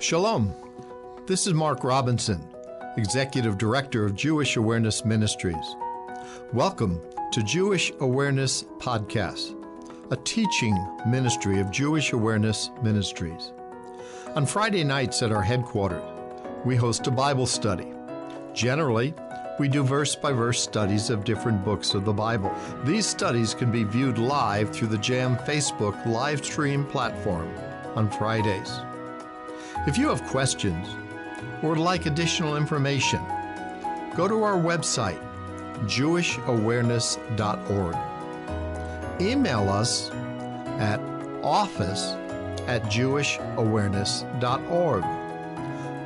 Shalom. This is Mark Robinson, Executive Director of Jewish Awareness Ministries. Welcome to Jewish Awareness Podcast, a teaching ministry of Jewish Awareness Ministries. On Friday nights at our headquarters, we host a Bible study. Generally, we do verse by verse studies of different books of the Bible. These studies can be viewed live through the JAM Facebook live stream platform on Fridays. If you have questions or would like additional information, go to our website, jewishawareness.org. Email us at office at jewishawareness.org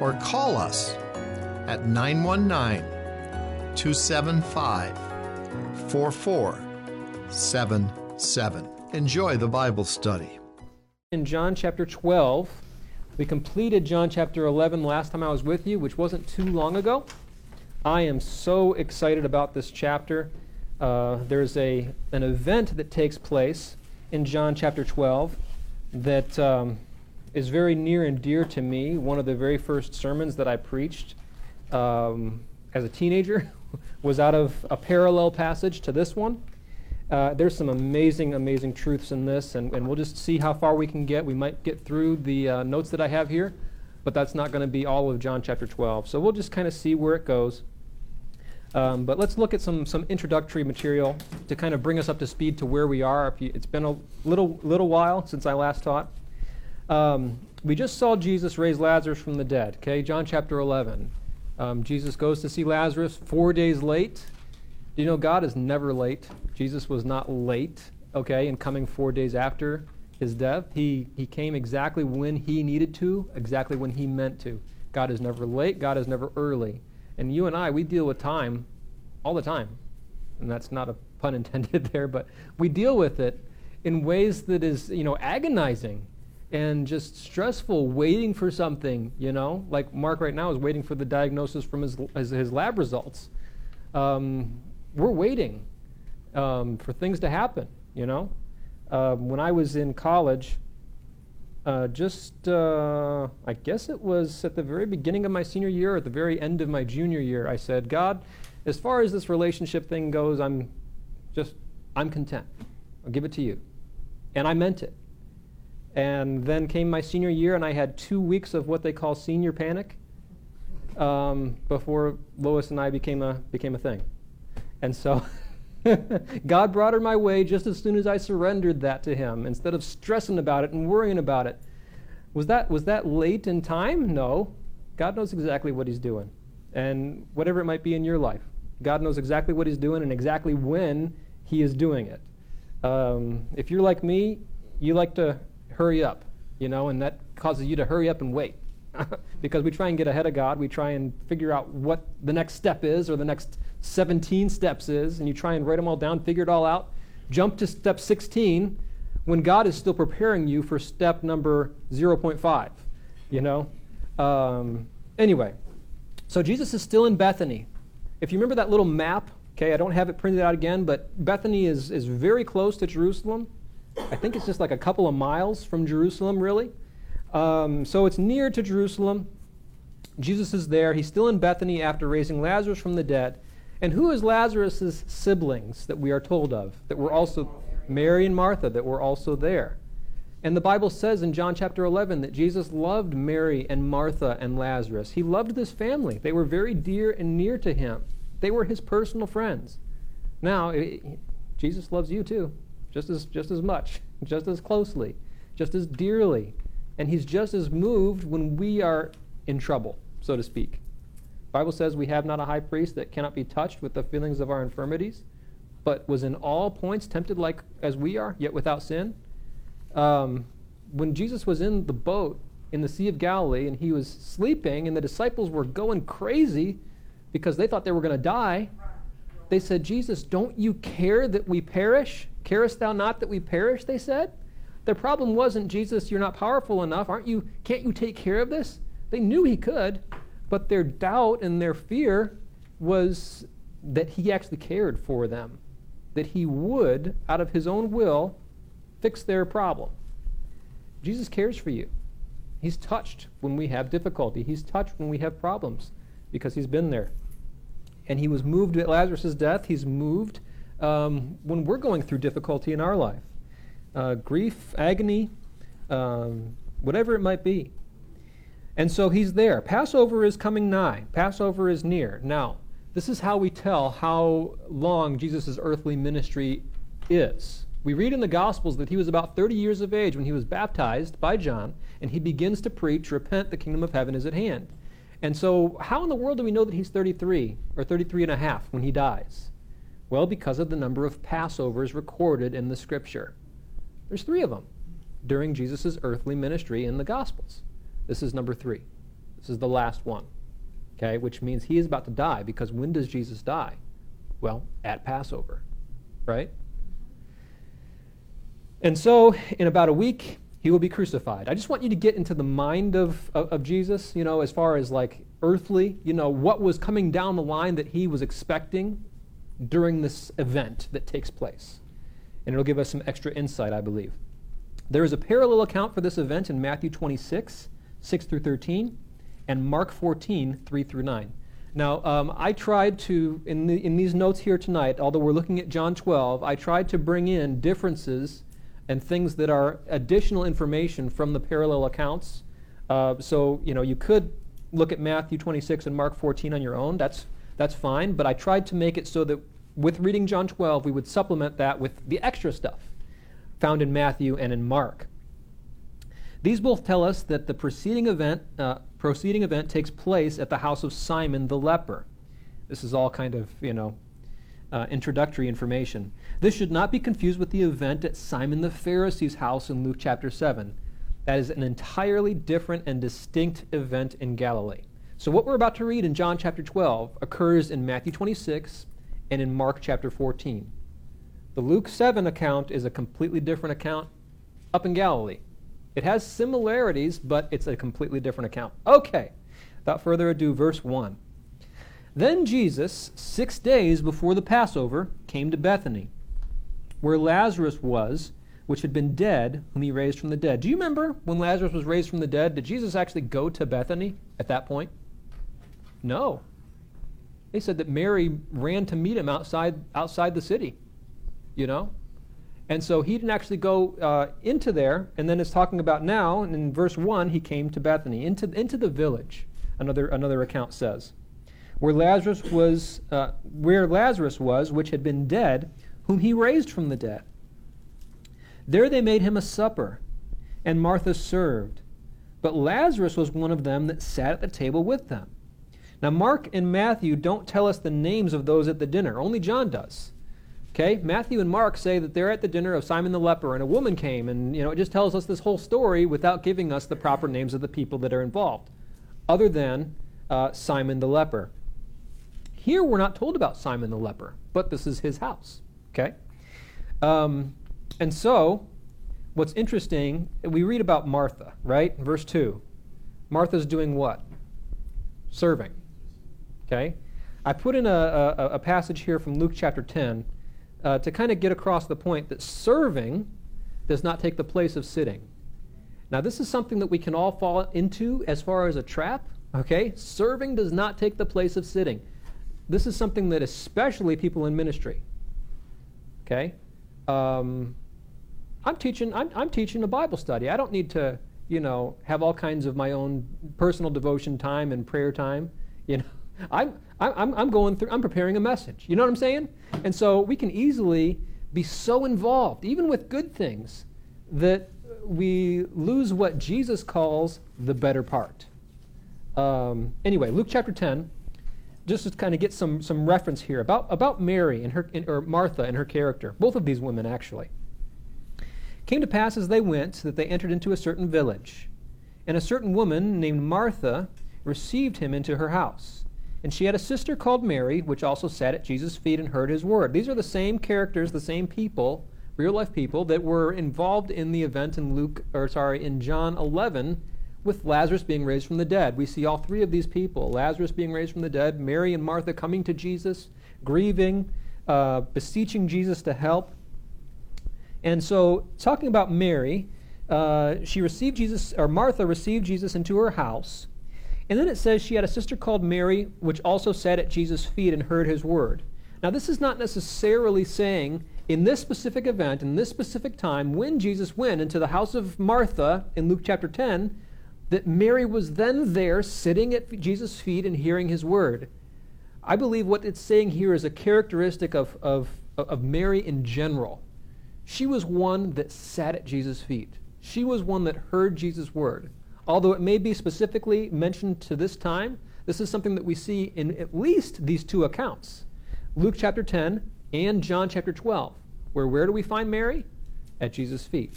or call us at 919 275 4477. Enjoy the Bible study. In John chapter 12, we completed John chapter 11 last time I was with you, which wasn't too long ago. I am so excited about this chapter. Uh, there's a, an event that takes place in John chapter 12 that um, is very near and dear to me. One of the very first sermons that I preached um, as a teenager was out of a parallel passage to this one. Uh, there's some amazing, amazing truths in this, and, and we'll just see how far we can get. We might get through the uh, notes that I have here, but that's not going to be all of John chapter 12. So we'll just kind of see where it goes. Um, but let's look at some, some introductory material to kind of bring us up to speed to where we are. You, it's been a little, little while since I last taught. Um, we just saw Jesus raise Lazarus from the dead, okay? John chapter 11. Um, Jesus goes to see Lazarus four days late. You know God is never late? Jesus was not late, okay, in coming four days after his death. He, he came exactly when he needed to, exactly when he meant to. God is never late, God is never early. And you and I, we deal with time all the time. And that's not a pun intended there, but we deal with it in ways that is, you know, agonizing and just stressful waiting for something, you know? Like Mark right now is waiting for the diagnosis from his, his, his lab results. Um, we're waiting um, for things to happen, you know? Um, when I was in college, uh, just, uh, I guess it was at the very beginning of my senior year, at the very end of my junior year, I said, God, as far as this relationship thing goes, I'm just, I'm content. I'll give it to you. And I meant it. And then came my senior year, and I had two weeks of what they call senior panic um, before Lois and I became a, became a thing. And so God brought her my way just as soon as I surrendered that to Him, instead of stressing about it and worrying about it. Was that, was that late in time? No. God knows exactly what He's doing. And whatever it might be in your life, God knows exactly what He's doing and exactly when He is doing it. Um, if you're like me, you like to hurry up, you know, and that causes you to hurry up and wait. because we try and get ahead of God. We try and figure out what the next step is or the next 17 steps is, and you try and write them all down, figure it all out. Jump to step 16 when God is still preparing you for step number 0.5, you know? Um, anyway, so Jesus is still in Bethany. If you remember that little map, okay, I don't have it printed out again, but Bethany is, is very close to Jerusalem. I think it's just like a couple of miles from Jerusalem, really. Um, so it's near to Jerusalem. Jesus is there. He's still in Bethany after raising Lazarus from the dead. And who is Lazarus' siblings that we are told of, that were also Mary and Martha, that were also there? And the Bible says in John chapter 11 that Jesus loved Mary and Martha and Lazarus. He loved this family. They were very dear and near to him. They were his personal friends. Now, it, Jesus loves you too just as, just as much, just as closely, just as dearly. And he's just as moved when we are in trouble, so to speak. Bible says we have not a high priest that cannot be touched with the feelings of our infirmities, but was in all points tempted like as we are, yet without sin. Um, when Jesus was in the boat in the Sea of Galilee and he was sleeping, and the disciples were going crazy because they thought they were going to die, they said, Jesus, don't you care that we perish? Carest thou not that we perish? They said. Their problem wasn't, Jesus, you're not powerful enough. Aren't you, can't you take care of this? They knew he could, but their doubt and their fear was that he actually cared for them, that he would, out of his own will, fix their problem. Jesus cares for you. He's touched when we have difficulty. He's touched when we have problems because he's been there. And he was moved at Lazarus' death. He's moved um, when we're going through difficulty in our life uh, grief, agony, um, whatever it might be. And so he's there. Passover is coming nigh, Passover is near. Now, this is how we tell how long Jesus' earthly ministry is. We read in the Gospels that he was about 30 years of age when he was baptized by John, and he begins to preach, Repent, the kingdom of heaven is at hand. And so, how in the world do we know that he's 33 or 33 and a half when he dies? Well, because of the number of Passovers recorded in the scripture. There's three of them during Jesus' earthly ministry in the Gospels. This is number three. This is the last one. Okay, which means he is about to die because when does Jesus die? Well, at Passover, right? And so, in about a week, he will be crucified. I just want you to get into the mind of, of, of, Jesus, you know, as far as like earthly, you know, what was coming down the line that he was expecting during this event that takes place. And it'll give us some extra insight, I believe. There is a parallel account for this event in Matthew 26, 6 through 13, and Mark 14, 3 through 9. Now, um, I tried to, in, the, in these notes here tonight, although we're looking at John 12, I tried to bring in differences and things that are additional information from the parallel accounts. Uh, so, you know, you could look at Matthew 26 and Mark 14 on your own. That's, that's fine. But I tried to make it so that with reading John 12, we would supplement that with the extra stuff found in Matthew and in Mark. These both tell us that the preceding event, uh, preceding event takes place at the house of Simon the leper. This is all kind of, you know, uh, introductory information. This should not be confused with the event at Simon the Pharisee's house in Luke chapter 7. That is an entirely different and distinct event in Galilee. So, what we're about to read in John chapter 12 occurs in Matthew 26 and in Mark chapter 14. The Luke 7 account is a completely different account up in Galilee. It has similarities, but it's a completely different account. Okay, without further ado, verse 1. Then Jesus, six days before the Passover, came to Bethany, where Lazarus was, which had been dead, whom he raised from the dead. Do you remember when Lazarus was raised from the dead? Did Jesus actually go to Bethany at that point? No. They said that Mary ran to meet him outside, outside the city, you know? And so he didn't actually go uh, into there, and then it's talking about now, and in verse 1, he came to Bethany, into, into the village, another, another account says where Lazarus was, uh, where Lazarus was, which had been dead, whom he raised from the dead. There they made him a supper, and Martha served. But Lazarus was one of them that sat at the table with them. Now, Mark and Matthew don't tell us the names of those at the dinner, only John does. Okay? Matthew and Mark say that they're at the dinner of Simon the leper, and a woman came, and you know, it just tells us this whole story without giving us the proper names of the people that are involved, other than uh, Simon the leper. Here we're not told about Simon the leper, but this is his house. Okay? Um, and so, what's interesting, we read about Martha, right? Verse 2. Martha's doing what? Serving. Okay? I put in a, a, a passage here from Luke chapter 10 uh, to kind of get across the point that serving does not take the place of sitting. Now, this is something that we can all fall into as far as a trap. Okay? Serving does not take the place of sitting this is something that especially people in ministry, okay? Um, I'm teaching, I'm, I'm teaching a Bible study. I don't need to, you know, have all kinds of my own personal devotion time and prayer time. You know, I'm, I'm, I'm going through, I'm preparing a message. You know what I'm saying? And so we can easily be so involved, even with good things, that we lose what Jesus calls the better part. Um, anyway, Luke chapter 10 just to kind of get some, some reference here about, about Mary and her, or Martha and her character, both of these women actually. Came to pass as they went that they entered into a certain village. And a certain woman named Martha received him into her house. And she had a sister called Mary, which also sat at Jesus' feet and heard his word. These are the same characters, the same people, real life people, that were involved in the event in Luke, or sorry, in John 11 with Lazarus being raised from the dead. We see all three of these people Lazarus being raised from the dead, Mary and Martha coming to Jesus, grieving, uh, beseeching Jesus to help. And so, talking about Mary, uh, she received Jesus, or Martha received Jesus into her house. And then it says she had a sister called Mary, which also sat at Jesus' feet and heard his word. Now, this is not necessarily saying in this specific event, in this specific time, when Jesus went into the house of Martha in Luke chapter 10, that Mary was then there sitting at Jesus' feet and hearing his word. I believe what it's saying here is a characteristic of, of, of Mary in general. She was one that sat at Jesus' feet. She was one that heard Jesus' word. Although it may be specifically mentioned to this time, this is something that we see in at least these two accounts Luke chapter 10 and John chapter 12, where where do we find Mary? At Jesus' feet.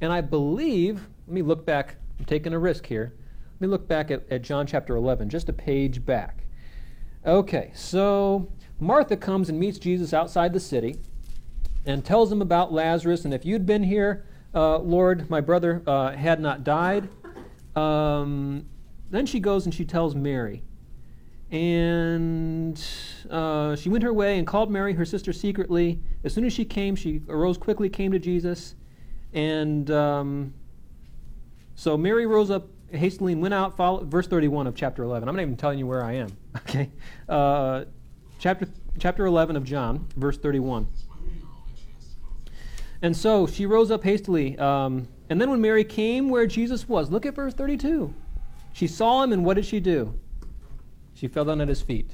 And I believe, let me look back, I'm taking a risk here. Let me look back at, at John chapter 11, just a page back. Okay, so Martha comes and meets Jesus outside the city and tells him about Lazarus. And if you'd been here, uh, Lord, my brother uh, had not died. Um, then she goes and she tells Mary. And uh, she went her way and called Mary, her sister, secretly. As soon as she came, she arose quickly, came to Jesus. And um, so Mary rose up hastily and went out. Follow, verse 31 of chapter 11. I'm not even telling you where I am. Okay, uh, chapter chapter 11 of John, verse 31. And so she rose up hastily. Um, and then when Mary came where Jesus was, look at verse 32. She saw him, and what did she do? She fell down at his feet,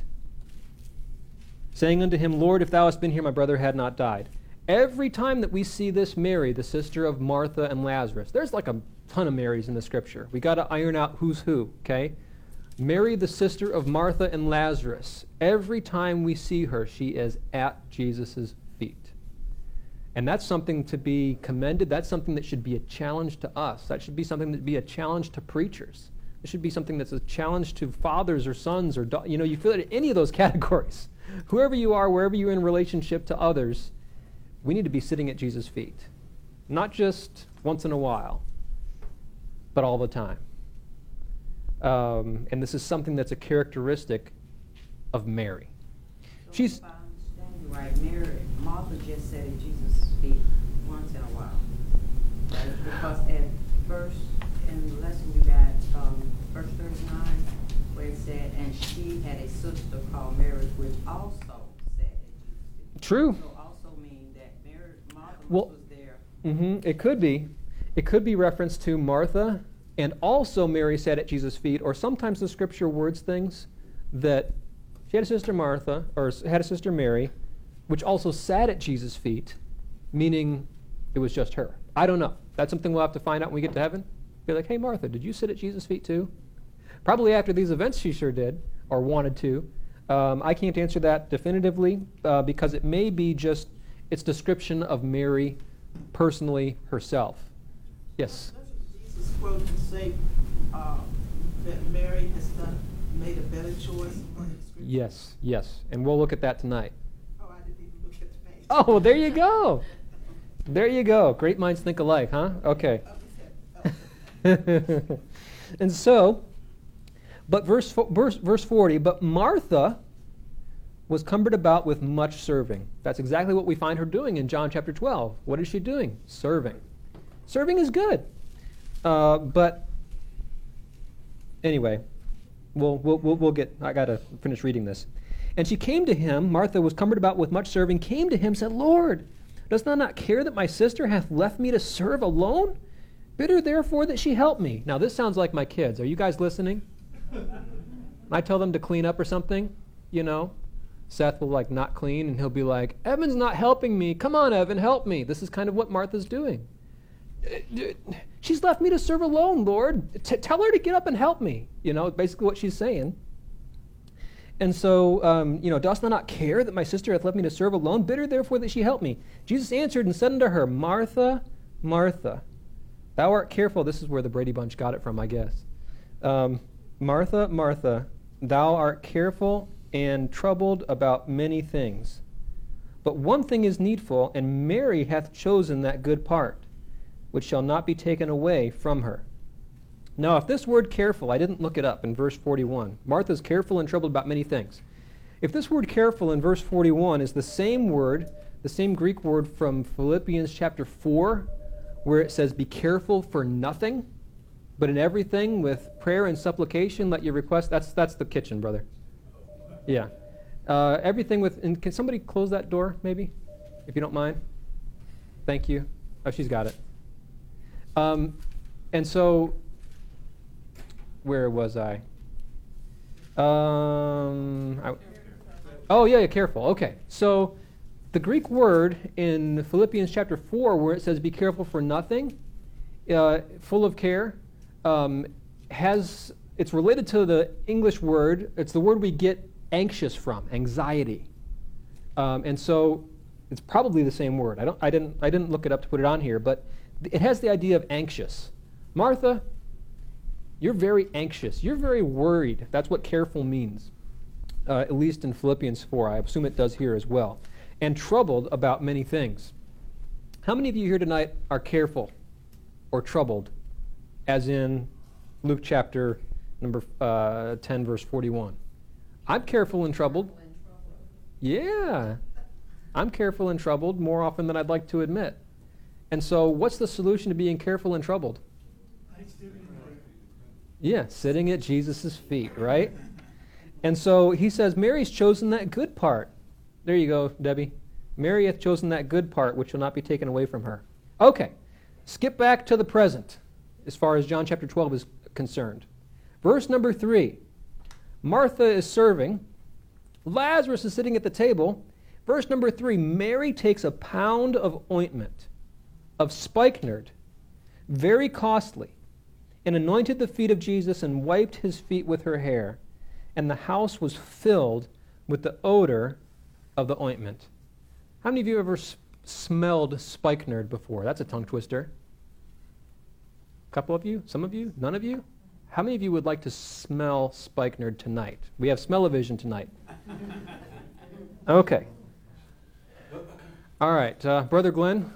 saying unto him, Lord, if thou hadst been here, my brother had not died. Every time that we see this Mary, the sister of Martha and Lazarus, there's like a ton of Marys in the scripture. We got to iron out who's who, okay? Mary, the sister of Martha and Lazarus, every time we see her, she is at Jesus'. And that's something to be commended. That's something that should be a challenge to us. That should be something that be a challenge to preachers. It should be something that's a challenge to fathers or sons or, you know, you feel it in any of those categories. Whoever you are, wherever you're in relationship to others, we need to be sitting at Jesus' feet. Not just once in a while, but all the time. Um, and this is something that's a characteristic of Mary. So She's. If I understand you right, Mary, Martha just at Jesus' feet once in a while. Right? Because at first, in the lesson we got um, verse 39, where it said, and she had a sister called Mary, which also sat at Jesus' feet. True. So also mean that Mary, Martha well, was there. Mm-hmm, it could be. It could be reference to Martha and also Mary sat at Jesus' feet, or sometimes the scripture words things that she had a sister Martha, or had a sister Mary, which also sat at Jesus' feet, meaning it was just her. I don't know. That's something we'll have to find out when we get to heaven. Be like, hey, Martha, did you sit at Jesus' feet too? Probably after these events, she sure did, or wanted to. Um, I can't answer that definitively uh, because it may be just its description of Mary personally herself. Yes? Jesus quote to say uh, that Mary has done, made a better choice? Yes, yes. And we'll look at that tonight. Oh, I didn't even look at the page. Oh, there you go. There you go. Great minds think alike, huh? Okay. and so, but verse, verse, verse 40, but Martha was cumbered about with much serving. That's exactly what we find her doing in John chapter 12. What is she doing? Serving. Serving is good. Uh, but anyway, we'll, we'll, we'll, we'll get, I got to finish reading this. And she came to him, Martha was cumbered about with much serving, came to him, said, Lord, dost thou not care that my sister hath left me to serve alone? Bid her therefore that she help me. Now, this sounds like my kids. Are you guys listening? I tell them to clean up or something, you know, Seth will like not clean and he'll be like, Evan's not helping me. Come on, Evan, help me. This is kind of what Martha's doing. She's left me to serve alone, Lord. T- tell her to get up and help me. You know, basically what she's saying. And so, um, you know, dost thou not care that my sister hath left me to serve alone? Bid her therefore that she help me. Jesus answered and said unto her, Martha, Martha, thou art careful. This is where the Brady Bunch got it from, I guess. Um, Martha, Martha, thou art careful and troubled about many things. But one thing is needful, and Mary hath chosen that good part which shall not be taken away from her. Now, if this word careful, I didn't look it up in verse 41. Martha's careful and troubled about many things. If this word careful in verse 41 is the same word, the same Greek word from Philippians chapter 4, where it says, Be careful for nothing, but in everything with prayer and supplication, let your request. That's, that's the kitchen, brother. Yeah. Uh, everything with. And can somebody close that door, maybe, if you don't mind? Thank you. Oh, she's got it. Um, and so, where was I? Um, I oh, yeah, yeah, careful. Okay. So, the Greek word in Philippians chapter 4, where it says, be careful for nothing, uh, full of care, um, has, it's related to the English word, it's the word we get anxious from, anxiety. Um, and so it's probably the same word. I, don't, I, didn't, I didn't look it up to put it on here, but it has the idea of anxious. Martha, you're very anxious. You're very worried. That's what careful means, uh, at least in Philippians 4. I assume it does here as well and troubled about many things. How many of you here tonight are careful or troubled, as in Luke chapter number uh, 10, verse 41? I'm careful and troubled. Yeah. I'm careful and troubled more often than I'd like to admit. And so, what's the solution to being careful and troubled? Yeah, sitting at Jesus' feet, right? And so he says, Mary's chosen that good part. There you go, Debbie. Mary hath chosen that good part which will not be taken away from her. Okay, skip back to the present as far as John chapter 12 is concerned. Verse number 3 Martha is serving, Lazarus is sitting at the table. Verse number 3 Mary takes a pound of ointment of spikenard, very costly, and anointed the feet of Jesus and wiped his feet with her hair. And the house was filled with the odor of the ointment. How many of you ever s- smelled spikenard before? That's a tongue twister. A couple of you? Some of you? None of you? How many of you would like to smell spikenard tonight? We have smell-o-vision tonight. Okay. All right, uh, Brother Glenn,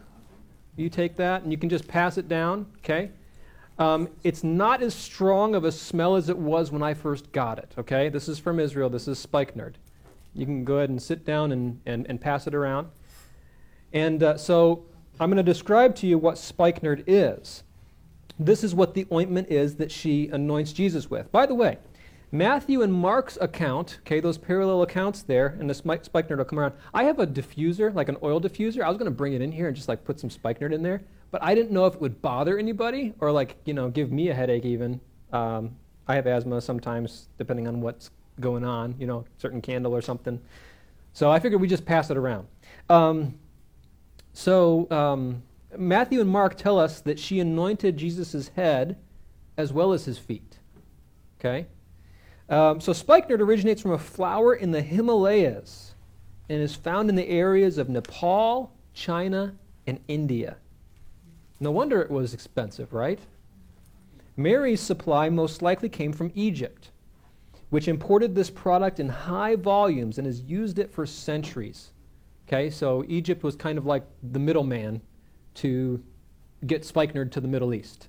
you take that and you can just pass it down, okay? Um, it's not as strong of a smell as it was when I first got it, okay? This is from Israel. This is spikenard. You can go ahead and sit down and, and, and pass it around. And uh, so I'm going to describe to you what spikenard is. This is what the ointment is that she anoints Jesus with. By the way, Matthew and Mark's account, okay, those parallel accounts there, and the spikenard will come around. I have a diffuser, like an oil diffuser. I was going to bring it in here and just like put some spikenard in there, but I didn't know if it would bother anybody or like, you know, give me a headache even. Um, I have asthma sometimes, depending on what's going on, you know, certain candle or something. So I figured we just pass it around. Um, so um, Matthew and Mark tell us that she anointed Jesus' head as well as his feet. Okay? Um, so spikenard originates from a flower in the Himalayas and is found in the areas of Nepal, China, and India. No wonder it was expensive, right? Mary's supply most likely came from Egypt, which imported this product in high volumes and has used it for centuries. Okay, so Egypt was kind of like the middleman to get spikenard to the Middle East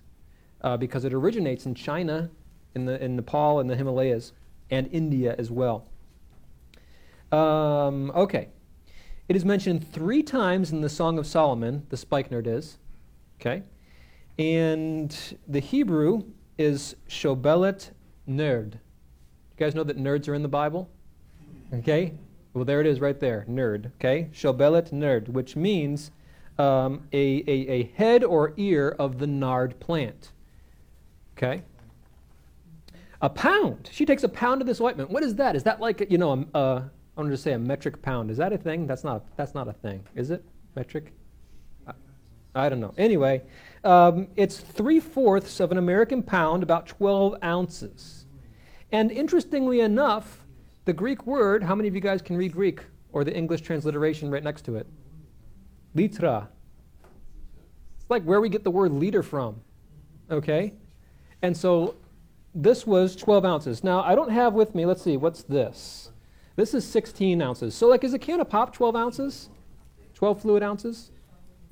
uh, because it originates in China, in, the, in Nepal, and the Himalayas, and India as well. Um, okay. It is mentioned three times in the Song of Solomon, the spikenard is. Okay. And the Hebrew is shobelet nerd. You guys know that nerds are in the Bible? Okay. Well, there it is right there, nerd. Okay, shobelet nerd, which means um, a, a, a head or ear of the nard plant. Okay. A pound. She takes a pound of this ointment. What is that? Is that like you know a, a I wanted to say a metric pound. Is that a thing? That's not. That's not a thing. Is it metric? I, don't know. Anyway, um, it's three fourths of an American pound, about 12 ounces. And interestingly enough, the Greek word, how many of you guys can read Greek or the English transliteration right next to it? Litra. It's like where we get the word liter from. Okay? And so this was 12 ounces. Now, I don't have with me, let's see, what's this? This is 16 ounces. So, like, is a can of pop 12 ounces? 12 fluid ounces?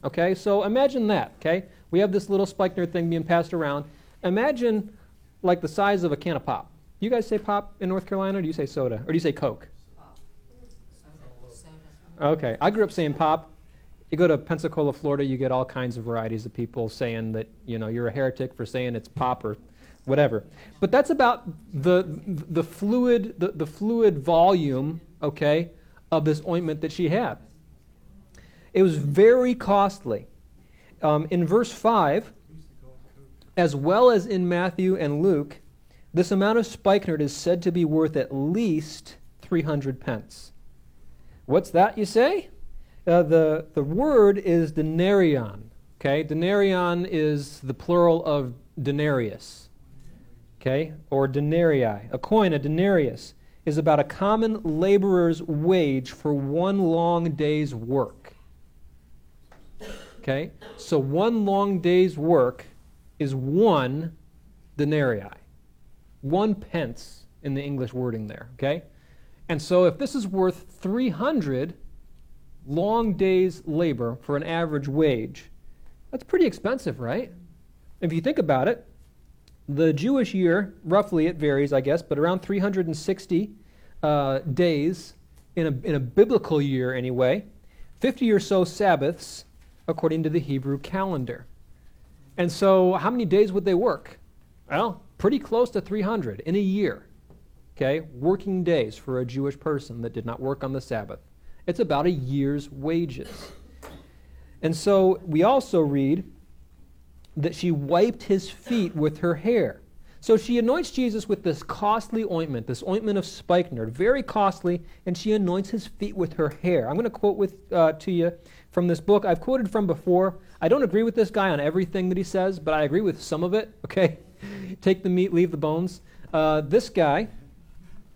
Okay, so imagine that, okay? We have this little spikenard thing being passed around. Imagine, like, the size of a can of pop. You guys say pop in North Carolina, or do you say soda? Or do you say Coke? Okay, I grew up saying pop. You go to Pensacola, Florida, you get all kinds of varieties of people saying that, you know, you're a heretic for saying it's pop or whatever. But that's about the, the fluid, the, the fluid volume, okay, of this ointment that she had. It was very costly. Um, in verse 5, as well as in Matthew and Luke, this amount of spikenard is said to be worth at least 300 pence. What's that, you say? Uh, the, the word is denarion. Okay, denarion is the plural of denarius. Okay, or denarii. A coin, a denarius, is about a common laborer's wage for one long day's work. Okay, so one long day's work is one denarii, one pence in the English wording there. Okay, and so if this is worth 300 long days' labor for an average wage, that's pretty expensive, right? If you think about it, the Jewish year, roughly it varies, I guess, but around 360 uh, days in a, in a biblical year anyway, 50 or so Sabbaths according to the Hebrew calendar. And so, how many days would they work? Well, pretty close to 300 in a year. Okay, working days for a Jewish person that did not work on the Sabbath. It's about a year's wages. And so we also read that she wiped his feet with her hair. So she anoints Jesus with this costly ointment, this ointment of spikenard, very costly, and she anoints his feet with her hair. I'm going to quote with, uh, to you from this book I've quoted from before. I don't agree with this guy on everything that he says, but I agree with some of it, okay? Take the meat, leave the bones. Uh, this guy,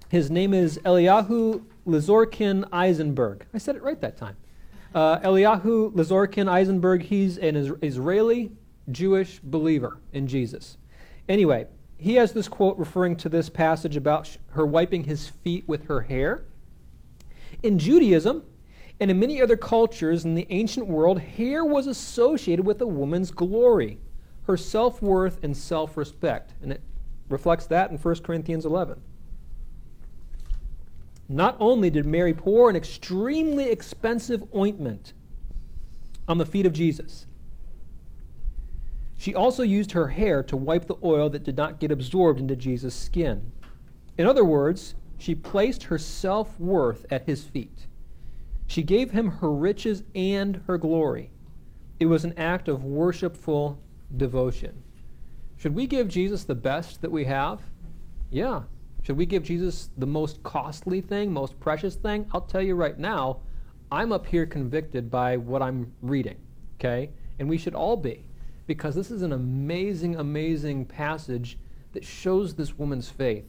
his name is Eliyahu Lazorkin Eyzenberg. I said it right that time. Uh, Eliyahu Lizorkin Eyzenberg, he's an Israeli Jewish believer in Jesus. Anyway, he has this quote referring to this passage about her wiping his feet with her hair. In Judaism, and in many other cultures in the ancient world, hair was associated with a woman's glory, her self worth, and self respect. And it reflects that in 1 Corinthians 11. Not only did Mary pour an extremely expensive ointment on the feet of Jesus, she also used her hair to wipe the oil that did not get absorbed into Jesus' skin. In other words, she placed her self worth at his feet. She gave him her riches and her glory. It was an act of worshipful devotion. Should we give Jesus the best that we have? Yeah. Should we give Jesus the most costly thing, most precious thing? I'll tell you right now, I'm up here convicted by what I'm reading, okay? And we should all be, because this is an amazing, amazing passage that shows this woman's faith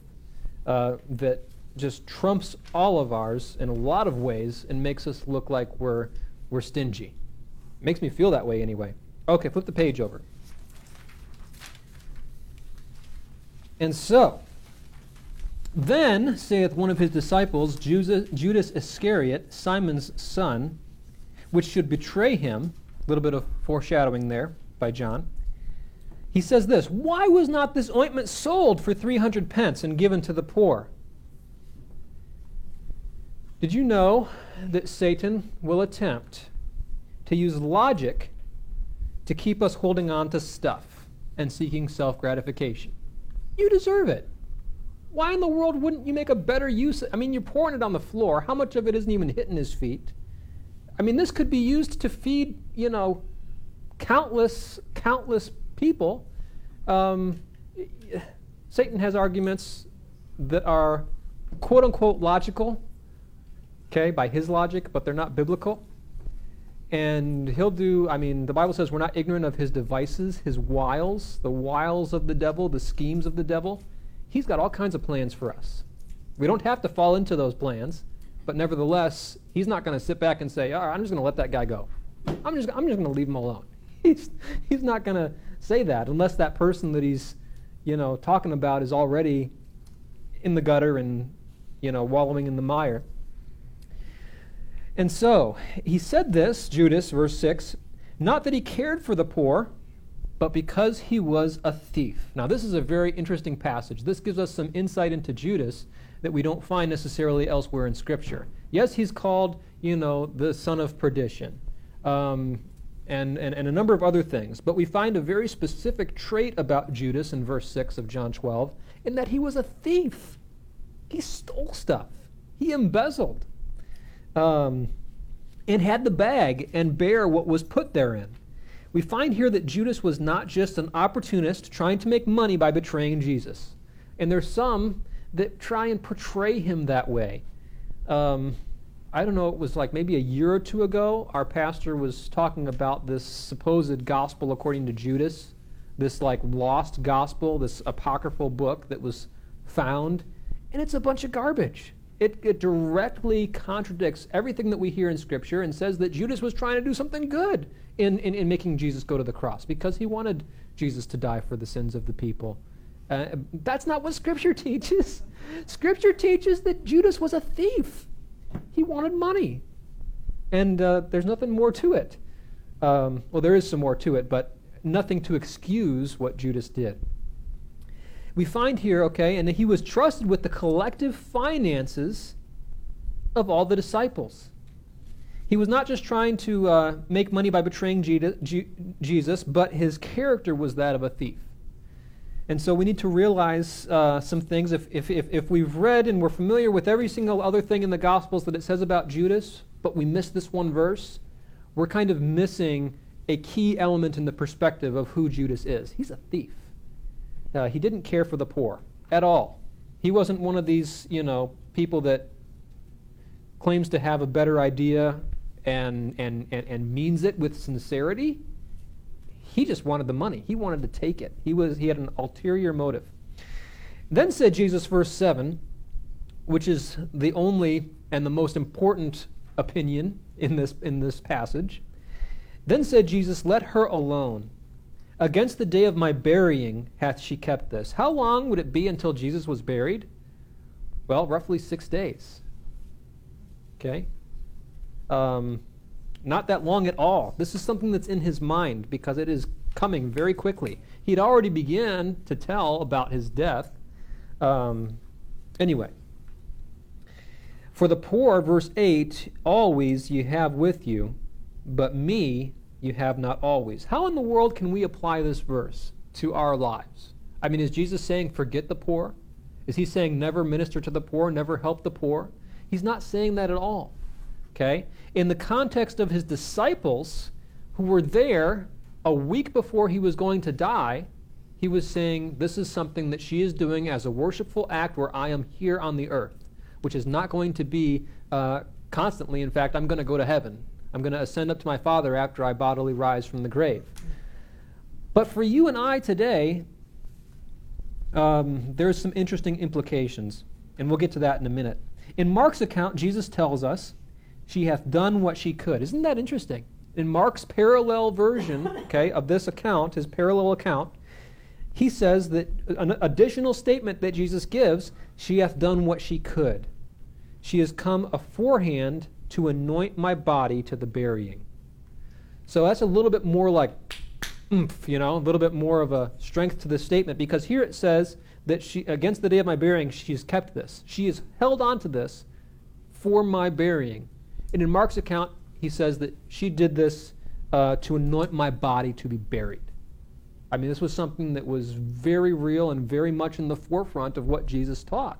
uh, that just trumps all of ours in a lot of ways and makes us look like we're, we're stingy. Makes me feel that way anyway. Okay, flip the page over. And so, then saith one of his disciples, Judas Iscariot, Simon's son, which should betray him, a little bit of foreshadowing there by John. He says this Why was not this ointment sold for 300 pence and given to the poor? Did you know that Satan will attempt to use logic to keep us holding on to stuff and seeking self gratification? You deserve it. Why in the world wouldn't you make a better use? I mean, you're pouring it on the floor. How much of it isn't even hitting his feet? I mean, this could be used to feed, you know, countless, countless people. Um, Satan has arguments that are quote unquote logical, okay, by his logic, but they're not biblical. And he'll do, I mean, the Bible says we're not ignorant of his devices, his wiles, the wiles of the devil, the schemes of the devil. He's got all kinds of plans for us. We don't have to fall into those plans, but nevertheless, he's not going to sit back and say, all right, I'm just going to let that guy go. I'm just, I'm just going to leave him alone. He's, he's not going to say that unless that person that he's, you know, talking about is already in the gutter and, you know, wallowing in the mire. And so he said this, Judas, verse 6, not that he cared for the poor, but because he was a thief. Now, this is a very interesting passage. This gives us some insight into Judas that we don't find necessarily elsewhere in Scripture. Yes, he's called, you know, the son of perdition. um, and, and, and a number of other things. But we find a very specific trait about Judas in verse 6 of John 12 in that he was a thief. He stole stuff, he embezzled, um, and had the bag and bear what was put therein. We find here that Judas was not just an opportunist trying to make money by betraying Jesus. And there's some that try and portray him that way. Um, I don't know, it was like maybe a year or two ago, our pastor was talking about this supposed gospel according to Judas, this like lost gospel, this apocryphal book that was found, and it's a bunch of garbage. It, it directly contradicts everything that we hear in Scripture and says that Judas was trying to do something good in, in, in making Jesus go to the cross because he wanted Jesus to die for the sins of the people. Uh, that's not what Scripture teaches. Scripture teaches that Judas was a thief. He wanted money. And uh, there's nothing more to it. Um, well, there is some more to it, but nothing to excuse what Judas did. We find here, okay, and that he was trusted with the collective finances of all the disciples. He was not just trying to uh, make money by betraying Jesus, but his character was that of a thief. And so we need to realize uh, some things. If, if, if, if we've read and we're familiar with every single other thing in the Gospels that it says about Judas, but we miss this one verse, we're kind of missing a key element in the perspective of who Judas is. He's a thief. Uh, he didn't care for the poor at all. He wasn't one of these, you know, people that claims to have a better idea and, and, and, and means it with sincerity. He just wanted the money. He wanted to take it. He, was, he had an ulterior motive. Then said Jesus, verse 7, which is the only and the most important opinion in this, in this passage. Then said Jesus, Let her alone. Against the day of my burying hath she kept this. How long would it be until Jesus was buried? Well, roughly six days. Okay? Um, not that long at all. This is something that's in his mind because it is coming very quickly. He'd already began to tell about his death. Um, anyway, for the poor, verse 8, always you have with you, but me you have not always. How in the world can we apply this verse to our lives? I mean, is Jesus saying, forget the poor? Is he saying, never minister to the poor, never help the poor? He's not saying that at all. Okay? In the context of his disciples who were there a week before he was going to die, he was saying, This is something that she is doing as a worshipful act where I am here on the earth, which is not going to be uh, constantly. In fact, I'm going to go to heaven. I'm going to ascend up to my Father after I bodily rise from the grave. But for you and I today, um, there's some interesting implications, and we'll get to that in a minute. In Mark's account, Jesus tells us she hath done what she could. Isn't that interesting? In Mark's parallel version, okay, of this account, his parallel account, he says that an additional statement that Jesus gives, she hath done what she could. She has come aforehand to anoint my body to the burying. So that's a little bit more like, oomph, you know, a little bit more of a strength to the statement because here it says that she, against the day of my burying, she has kept this. She has held on to this for my burying. And in Mark's account, he says that she did this uh, to anoint my body to be buried. I mean, this was something that was very real and very much in the forefront of what Jesus taught,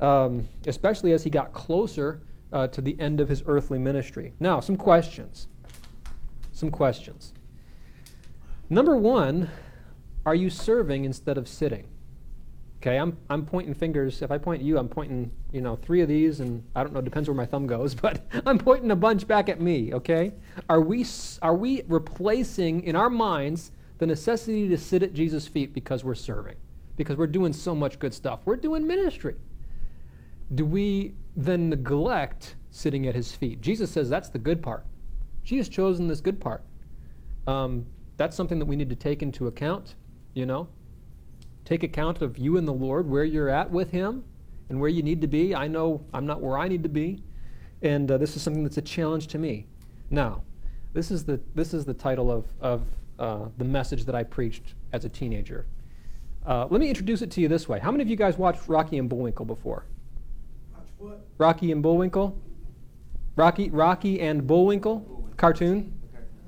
um, especially as he got closer uh, to the end of his earthly ministry. Now, some questions. Some questions. Number one, are you serving instead of sitting? Okay, I'm, I'm pointing fingers. If I point you, I'm pointing, you know, three of these, and I don't know, depends where my thumb goes, but I'm pointing a bunch back at me, okay? Are we, are we replacing in our minds the necessity to sit at Jesus' feet because we're serving? Because we're doing so much good stuff. We're doing ministry. Do we then neglect sitting at his feet? Jesus says that's the good part. She has chosen this good part. Um, that's something that we need to take into account, you know? Take account of you and the Lord, where you're at with Him, and where you need to be. I know I'm not where I need to be, and uh, this is something that's a challenge to me. Now, this is the this is the title of of uh, the message that I preached as a teenager. Uh, let me introduce it to you this way. How many of you guys watched Rocky and Bullwinkle before? Watch what? Rocky and Bullwinkle. Rocky, Rocky and Bullwinkle. Cartoon?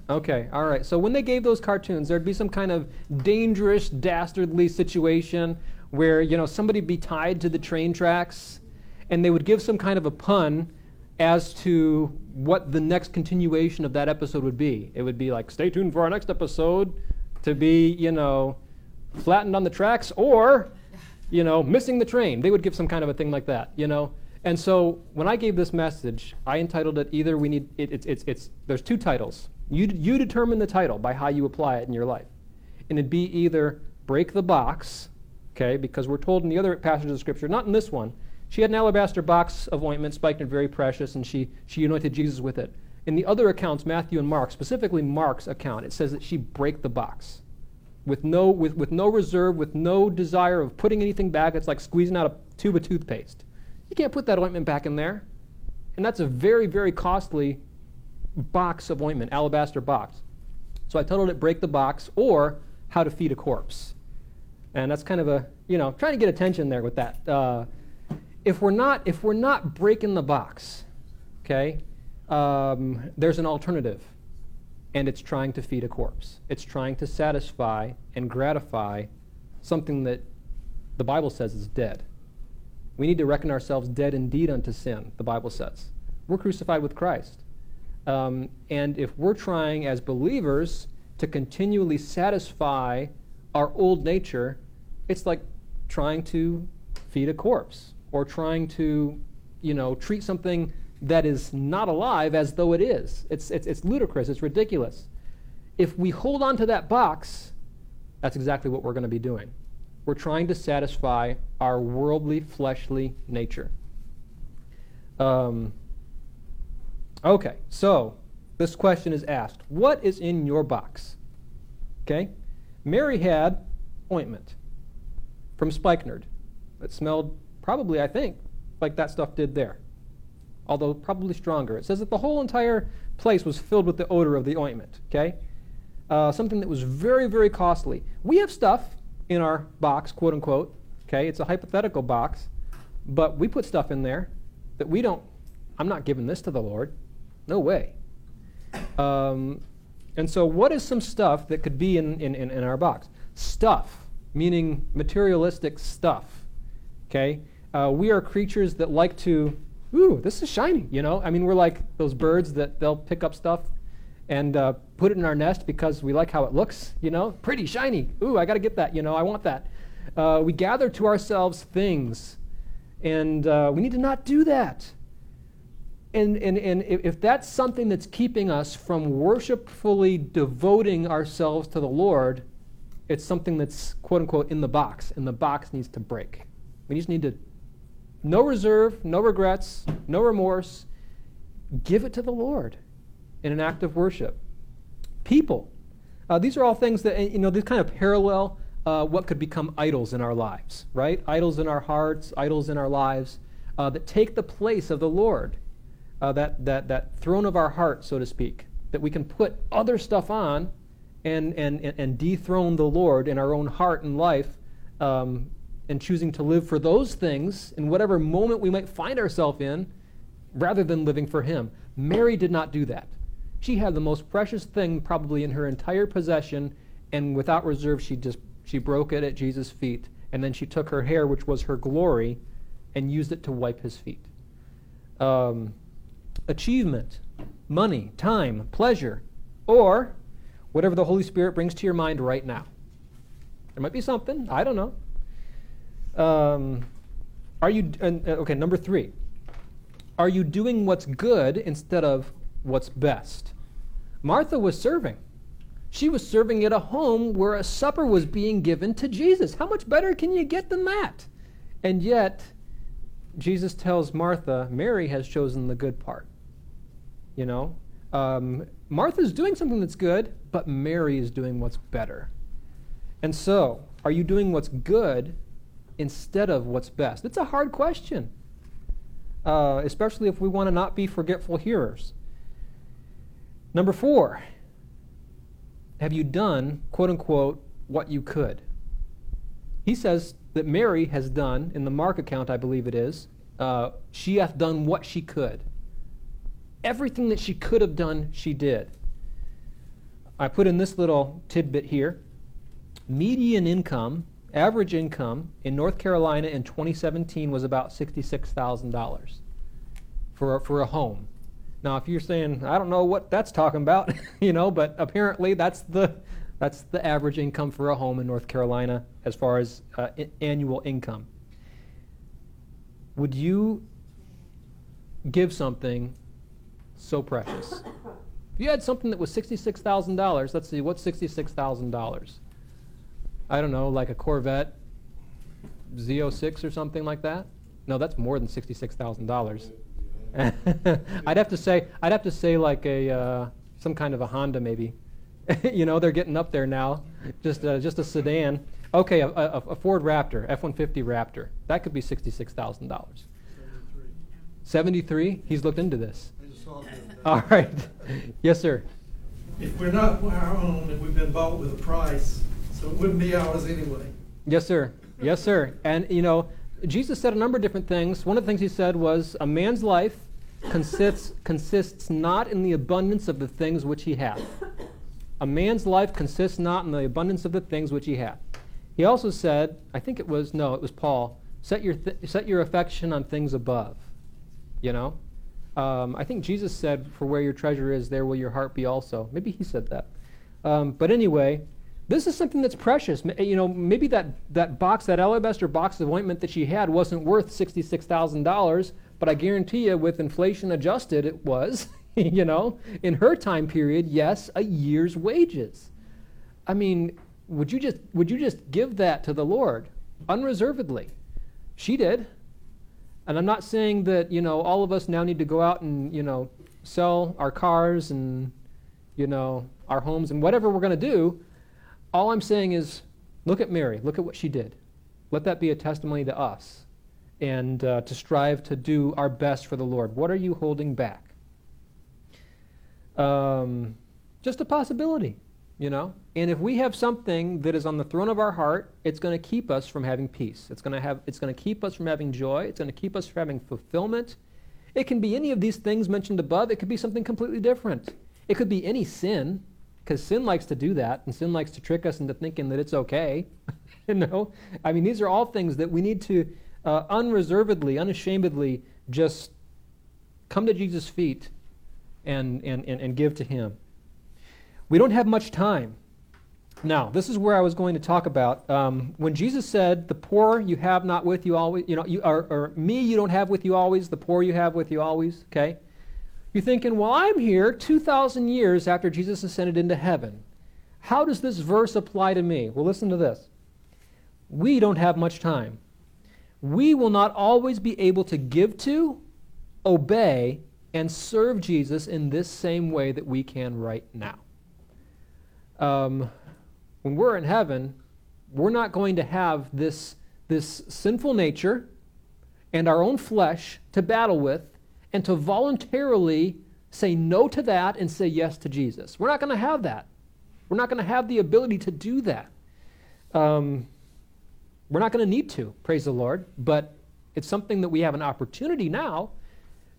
Okay, all right. So when they gave those cartoons, there'd be some kind of dangerous, dastardly situation where, you know, somebody'd be tied to the train tracks and they would give some kind of a pun as to what the next continuation of that episode would be. It would be like, stay tuned for our next episode to be, you know, flattened on the tracks or, you know, missing the train. They would give some kind of a thing like that, you know. And so when I gave this message, I entitled it either we need, it, it's, it's, it's, there's two titles. You, you determine the title by how you apply it in your life. And it'd be either break the box, okay, because we're told in the other passages of Scripture, not in this one, she had an alabaster box of ointment, spikenard, very precious, and she, she anointed Jesus with it. In the other accounts, Matthew and Mark, specifically Mark's account, it says that she break the box with no, with, with no reserve, with no desire of putting anything back. It's like squeezing out a tube of toothpaste. You can't put that ointment back in there. And that's a very, very costly box of ointment, alabaster box. So I titled it Break the Box or How to Feed a Corpse. And that's kind of a, you know, trying to get attention there with that. Uh, if we're not if we're not breaking the box, okay, um, there's an alternative, and it's trying to feed a corpse. It's trying to satisfy and gratify something that the Bible says is dead. We need to reckon ourselves dead indeed unto sin. The Bible says we're crucified with Christ, um, and if we're trying as believers to continually satisfy our old nature, it's like trying to feed a corpse or trying to, you know, treat something that is not alive as though it is. It's, it's, it's ludicrous, it's ridiculous. If we hold on to that box, that's exactly what we're going to be doing. We're trying to satisfy our worldly, fleshly nature. Um, okay, so this question is asked What is in your box? Okay? Mary had ointment from spikenard that smelled probably, I think, like that stuff did there, although probably stronger. It says that the whole entire place was filled with the odor of the ointment, okay? Uh, something that was very, very costly. We have stuff in our box, quote unquote, okay? It's a hypothetical box, but we put stuff in there that we don't, I'm not giving this to the Lord. No way. Um, and so, what is some stuff that could be in, in, in our box? Stuff, meaning materialistic stuff, okay? uh, we are creatures that like to, ooh, this is shiny, you know? I mean, we're like those birds that they'll pick up stuff and uh, put it in our nest because we like how it looks, you know? Pretty, shiny. Ooh, I got to get that, you know? I want that. Uh, we gather to ourselves things, and uh, we need to not do that. And, and, and if that's something that's keeping us from worshipfully devoting ourselves to the Lord, it's something that's quote unquote in the box, and the box needs to break. We just need to no reserve, no regrets, no remorse. Give it to the Lord in an act of worship. People. Uh, these are all things that, you know, these kind of parallel uh, what could become idols in our lives, right? Idols in our hearts, idols in our lives uh, that take the place of the Lord, uh, that, that, that throne of our heart, so to speak, that we can put other stuff on and, and, and dethrone the Lord in our own heart and life um, and choosing to live for those things in whatever moment we might find ourselves in rather than living for Him. Mary did not do that. She had the most precious thing probably in her entire possession, and without reserve, she just she broke it at Jesus' feet, and then she took her hair, which was her glory, and used it to wipe his feet. Um, achievement, money, time, pleasure, or whatever the Holy Spirit brings to your mind right now. There might be something, I don't know. Um, are you, uh, okay, number three. Are you doing what's good instead of what's best? Martha was serving. She was serving at a home where a supper was being given to Jesus. How much better can you get than that? And yet, Jesus tells Martha, Mary has chosen the good part. You know, um, Martha's doing something that's good, but Mary is doing what's better. And so, are you doing what's good instead of what's best? It's a hard question, uh, especially if we want to not be forgetful hearers. Number four, have you done, quote unquote, what you could? He says that Mary has done, in the Mark account, I believe it is, uh, she hath done what she could. Everything that she could have done, she did. I put in this little tidbit here. Median income, average income in North Carolina in 2017 was about $66,000 for, for a home. Now, if you're saying, I don't know what that's talking about, you know, but apparently that's the, that's the average income for a home in North Carolina as far as uh, I- annual income. Would you give something so precious? If you had something that was $66,000, let's see, what's $66,000? I don't know, like a Corvette Z06 or something like that? No, that's more than $66,000. I'd have to say, I'd have to say like a uh, some kind of a Honda maybe. you know, they're getting up there now. Just uh, just a sedan. Okay, a, a, a Ford Raptor, F-150 Raptor. That could be sixty-six thousand dollars. Seventy-three. He's looked into this. All right. yes, sir. If we're not our own, and we've been bought with a price, so it wouldn't be ours anyway. Yes, sir. Yes, sir. And you know, Jesus said a number of different things. One of the things he said was, "A man's life consists consists not in the abundance of the things which he hath." A man's life consists not in the abundance of the things which he hath. He also said, I think it was no, it was Paul. Set your th- set your affection on things above. You know, um, I think Jesus said, "For where your treasure is, there will your heart be also." Maybe he said that. Um, but anyway, this is something that's precious. You know, maybe that, that box, that alabaster box of ointment that she had wasn't worth $66,000, but I guarantee you, with inflation adjusted, it was. you know, in her time period, yes, a year's wages. I mean, would you just would you just give that to the Lord unreservedly? She did. And I'm not saying that, you know, all of us now need to go out and, you know, sell our cars and, you know, our homes and whatever we're going to do. All I'm saying is look at Mary, look at what she did. Let that be a testimony to us and uh, to strive to do our best for the Lord. What are you holding back? Um, just a possibility, you know? And if we have something that is on the throne of our heart, it's going to keep us from having peace. It's going to have it's going to keep us from having joy. It's going to keep us from having fulfillment. It can be any of these things mentioned above. It could be something completely different. It could be any sin, because sin likes to do that, and sin likes to trick us into thinking that it's okay. you know, I mean, these are all things that we need to uh, unreservedly, unashamedly, just come to Jesus' feet and, and, and, and give to Him. We don't have much time. Now, this is where I was going to talk about. Um, when Jesus said, The poor you have not with you always, you know, you, or, or me you don't have with you always, the poor you have with you always, okay? You're thinking, well, I'm here 2,000 years after Jesus ascended into heaven. How does this verse apply to me? Well, listen to this. We don't have much time. We will not always be able to give to, obey, and serve Jesus in this same way that we can right now. Um, when we're in heaven, we're not going to have this, this sinful nature and our own flesh to battle with and to voluntarily say no to that and say yes to Jesus. We're not going to have that. We're not going to have the ability to do that. Um, we're not going to need to, praise the Lord, but it's something that we have an opportunity now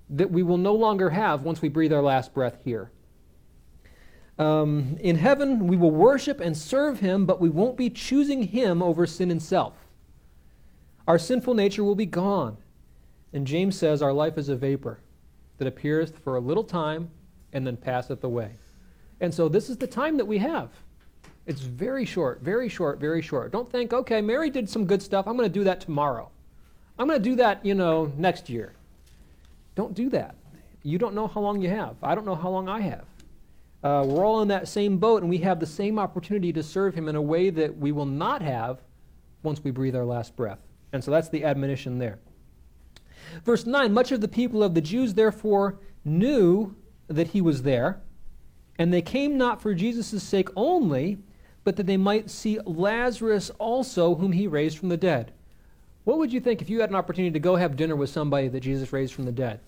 that we will no longer have once we breathe our last breath here. Um, in heaven, we will worship and serve Him, but we won't be choosing Him over sin and self. Our sinful nature will be gone. And James says our life is a vapor that appeareth for a little time and then passeth away. And so this is the time that we have. It's very short, very short, very short. Don't think, okay, Mary did some good stuff. I'm going to do that tomorrow. I'm going to do that, you know, next year. Don't do that. You don't know how long you have. I don't know how long I have. Uh, we're all in that same boat, and we have the same opportunity to serve Him in a way that we will not have once we breathe our last breath. And so that's the admonition there. Verse 9 Much of the people of the Jews, therefore, knew that He was there, and they came not for Jesus' sake only, but that they might see Lazarus also, whom He raised from the dead. What would you think if you had an opportunity to go have dinner with somebody that Jesus raised from the dead?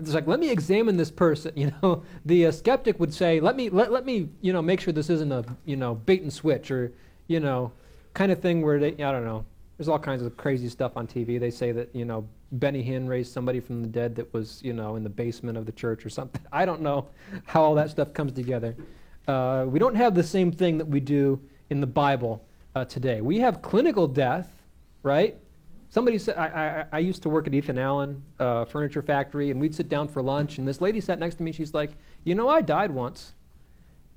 It's like, let me examine this person. You know, the uh, skeptic would say, let me let, let me you know make sure this isn't a you know bait and switch or you know kind of thing where they I don't know there's all kinds of crazy stuff on TV. They say that, you know, Benny Hinn raised somebody from the dead that was, you know, in the basement of the church or something. I don't know how all that stuff comes together. Uh, we don't have the same thing that we do in the Bible uh, today. We have clinical death, right? Somebody said, I, I, I used to work at Ethan Allen uh, Furniture Factory, and we'd sit down for lunch, and this lady sat next to me. She's like, You know, I died once.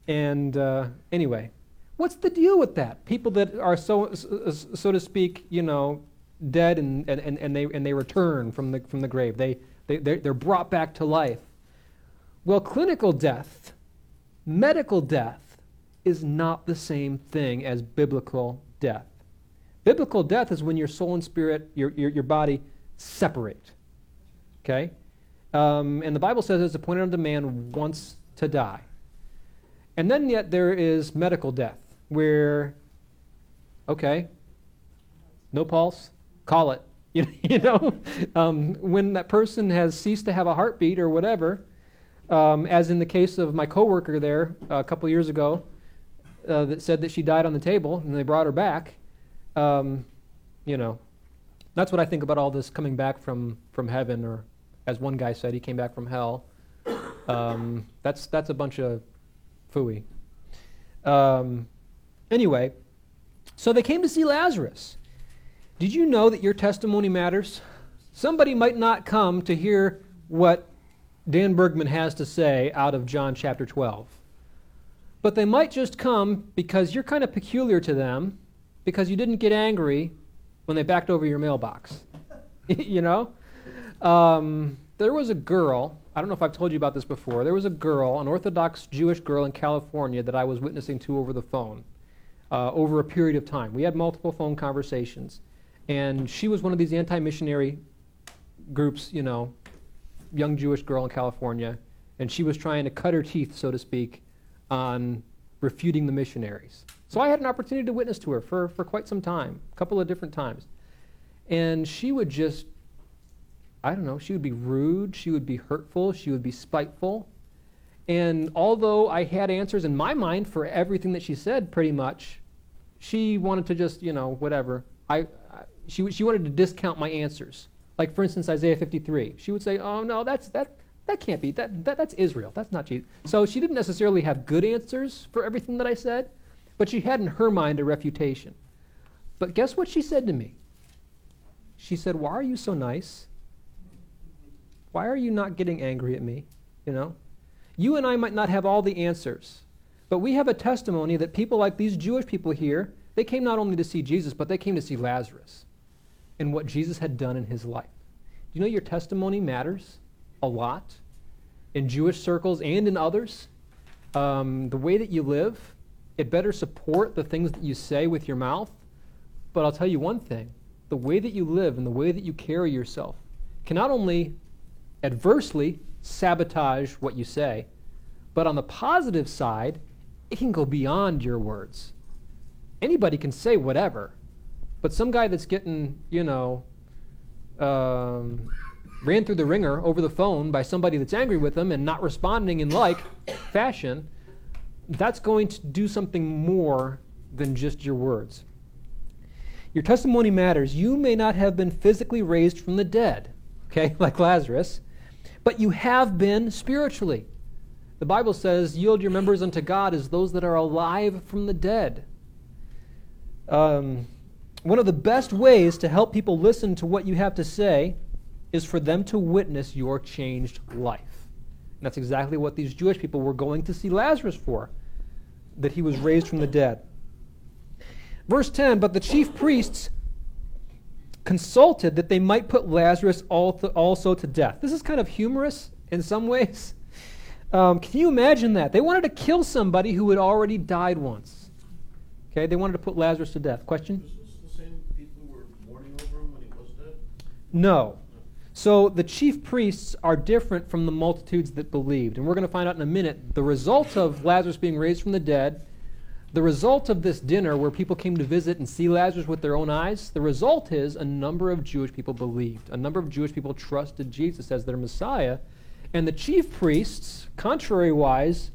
And uh, anyway, What's the deal with that? People that are so, so to speak, you know, dead and, and, and, they, and they return from the, from the grave. They, they, they're, they're brought back to life. Well, clinical death, medical death, is not the same thing as biblical death. Biblical death is when your soul and spirit, your, your, your body, separate. Okay? Um, and the Bible says it's appointed unto man once to die. And then yet there is medical death where, okay, no pulse, call it. You, you know, um, when that person has ceased to have a heartbeat or whatever, um, as in the case of my coworker there uh, a couple years ago, uh, that said that she died on the table and they brought her back. Um, you know, that's what I think about all this coming back from from heaven, or as one guy said, he came back from hell. Um, that's that's a bunch of fooey. Um, Anyway, so they came to see Lazarus. Did you know that your testimony matters? Somebody might not come to hear what Dan Bergman has to say out of John chapter 12. But they might just come because you're kind of peculiar to them because you didn't get angry when they backed over your mailbox. you know? Um, there was a girl, I don't know if I've told you about this before, there was a girl, an Orthodox Jewish girl in California that I was witnessing to over the phone uh, over a period of time. We had multiple phone conversations. And she was one of these anti missionary groups, you know, young Jewish girl in California. And she was trying to cut her teeth, so to speak, on refuting the missionaries. So I had an opportunity to witness to her for, for quite some time, a couple of different times. And she would just, I don't know, she would be rude, she would be hurtful, she would be spiteful. And although I had answers in my mind for everything that she said, pretty much, she wanted to just, you know, whatever. I, I, she, she wanted to discount my answers. Like, for instance, Isaiah 53. She would say, oh, no, that's, that, that can't be. That, that, that's Israel. That's not Jesus. So she didn't necessarily have good answers for everything that I said, but she had in her mind a refutation. But guess what she said to me? She said, Why are you so nice? Why are you not getting angry at me? You know? You and I might not have all the answers. But we have a testimony that people like these Jewish people here, they came not only to see Jesus, but they came to see Lazarus and what Jesus had done in his life. Do You know your testimony matters a lot in Jewish circles and in others. Um, the way that you live, it better support the things that you say with your mouth. But I'll tell you one thing the way that you live and the way that you carry yourself can not only adversely sabotage what you say, but on the positive side, it can go beyond your words. Anybody can say whatever, but some guy that's getting, you know, um, ran through the wringer over the phone by somebody that's angry with them and not responding in like fashion, that's going to do something more than just your words. Your testimony matters. You may not have been physically raised from the dead, okay, like Lazarus, but you have been spiritually. The Bible says, Yield your members unto God as those that are alive from the dead. Um, one of the best ways to help people listen to what you have to say is for them to witness your changed life. That's exactly what these Jewish people were going to see Lazarus for, that he was raised from the dead. Verse 10 But the chief priests consulted that they might put Lazarus also to death. This is kind of humorous in some ways. Um, can you imagine that? They wanted to kill somebody who had already died once. Okay, they wanted to put Lazarus to death. Question? Is this the same people who were mourning over him when he was dead? No. So the chief priests are different from the multitudes that believed. And we're going to find out in a minute the result of Lazarus being raised from the dead, the result of this dinner where people came to visit and see Lazarus with their own eyes, the result is a number of Jewish people believed. A number of Jewish people trusted Jesus as their Messiah and the chief priests, contrary wise,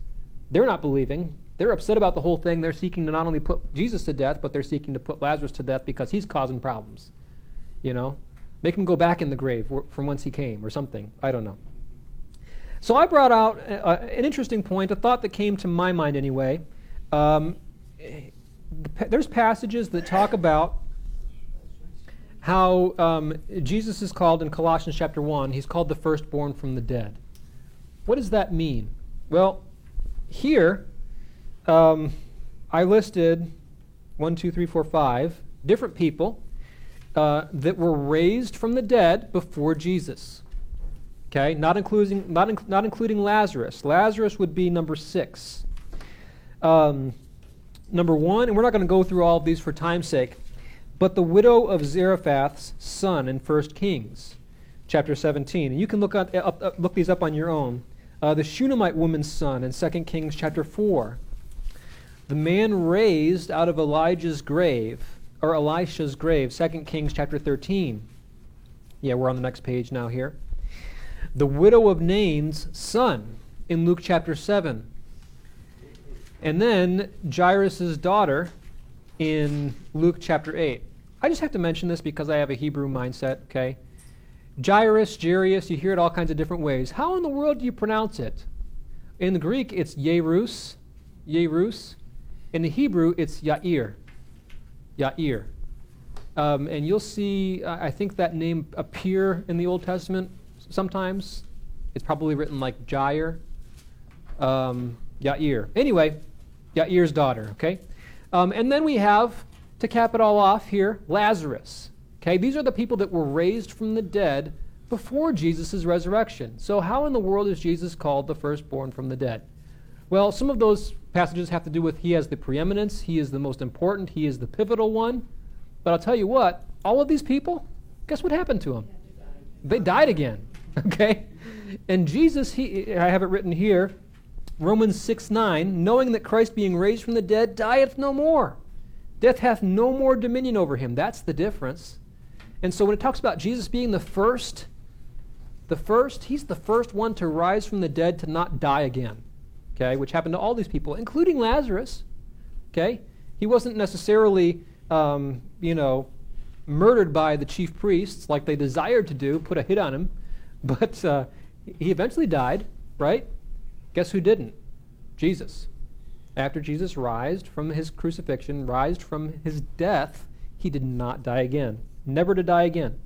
they're not believing. They're upset about the whole thing. They're seeking to not only put Jesus to death, but they're seeking to put Lazarus to death because he's causing problems. You know? Make him go back in the grave from whence he came or something. I don't know. So I brought out uh, an interesting point, a thought that came to my mind anyway. Um, there's passages that talk about how um, Jesus is called in Colossians chapter 1, he's called the firstborn from the dead. What does that mean? Well, here um, I listed one, two, three, four, five different people uh, that were raised from the dead before Jesus. Okay, not including not, not including Lazarus. Lazarus would be number six. Um, number one, and we're not going to go through all of these for time's sake, but the widow of Zarephath's son in 1 Kings, chapter 17. And you can look, up, up, look these up on your own. Uh, the Shunammite woman's son in 2 Kings, chapter 4. The man raised out of Elijah's grave, or Elisha's grave, 2 Kings, chapter 13. Yeah, we're on the next page now here. The widow of Nain's son in Luke chapter 7. And then Jairus' daughter in Luke chapter 8. I just have to mention this because I have a Hebrew mindset, okay? Jairus, Jairus, you hear it all kinds of different ways. How in the world do you pronounce it? In the Greek, it's Yerus, Yerus. In the Hebrew, it's Yair, Yair. Um, and you'll see, I think that name appear in the Old Testament sometimes. It's probably written like Jair, um, Yair. Anyway, Yair's daughter, okay? Um, and then we have, to cap it all off here, Lazarus. Okay, these are the people that were raised from the dead before Jesus' resurrection. So, how in the world is Jesus called the firstborn from the dead? Well, some of those passages have to do with he has the preeminence, he is the most important, he is the pivotal one. But I'll tell you what, all of these people, guess what happened to them? They died again. Okay? And Jesus, he, I have it written here, Romans 6 9, knowing that Christ being raised from the dead dieth no more. Death hath no more dominion over him. That's the difference. And so when it talks about Jesus being the first, the first, he's the first one to rise from the dead to not die again. Okay, which happened to all these people, including Lazarus. Okay? He wasn't necessarily, um, you know, murdered by the chief priests like they desired to do, put a hit on him, but uh, he eventually died, right? Guess who didn't? Jesus. After Jesus rised from his crucifixion, rised from his death, he did not die again. Never to die again.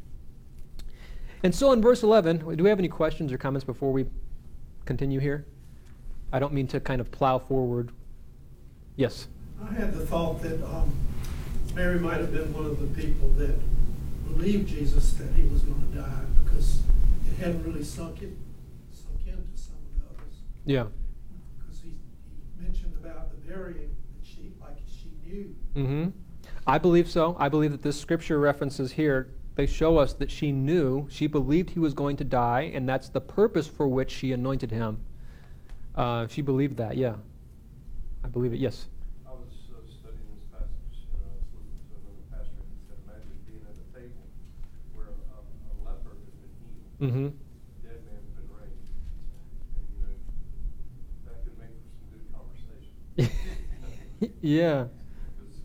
And so in verse 11, do we have any questions or comments before we continue here? I don't mean to kind of plow forward. Yes? I had the thought that um, Mary might have been one of the people that believed Jesus that he was going to die because it hadn't really sunk in. Sunk into some of the others. Yeah. Because he, he mentioned about the burying that she, like she knew. Mm-hmm. I believe so. I believe that this scripture references here, they show us that she knew, she believed he was going to die, and that's the purpose for which she anointed him. Uh, she believed that, yeah. I believe it, yes. I was uh, studying this passage, and I was listening to another pastor, and he said, imagine being at a table where a, a, a leper has been healed. Mm-hmm. A dead man has been raised. And, you know, that could make for some good conversation. yeah. Because,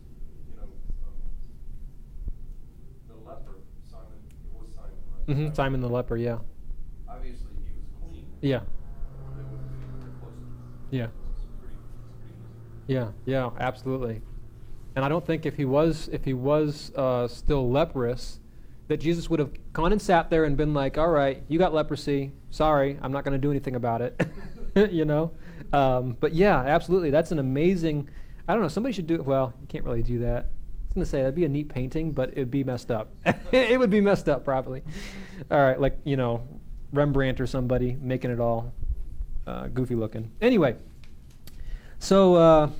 you know, um, the leper, Simon, it was Simon, right? Mm-hmm. Simon the leper, yeah. Obviously, he was clean. Yeah. Yeah. Yeah, yeah, absolutely. And I don't think if he was if he was uh, still leprous, that Jesus would have gone and sat there and been like, "All right, you got leprosy. Sorry, I'm not going to do anything about it." you know. Um, but yeah, absolutely. That's an amazing. I don't know. Somebody should do it. Well, you can't really do that. I was going to say that'd be a neat painting, but it'd be messed up. it would be messed up probably. All right, like you know, Rembrandt or somebody making it all uh, goofy looking. Anyway, so uh,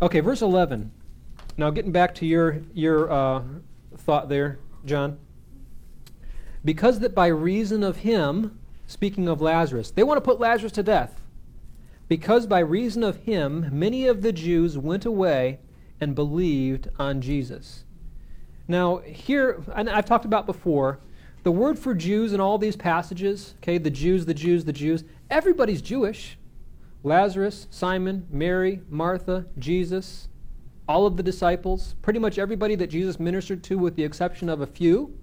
okay, verse eleven. Now, getting back to your your uh, thought there, John. Because that by reason of him, speaking of Lazarus, they want to put Lazarus to death because by reason of him many of the Jews went away and believed on Jesus. Now, here, and I've talked about before, the word for Jews in all these passages, okay, the Jews, the Jews, the Jews, everybody's Jewish. Lazarus, Simon, Mary, Martha, Jesus, all of the disciples, pretty much everybody that Jesus ministered to, with the exception of a few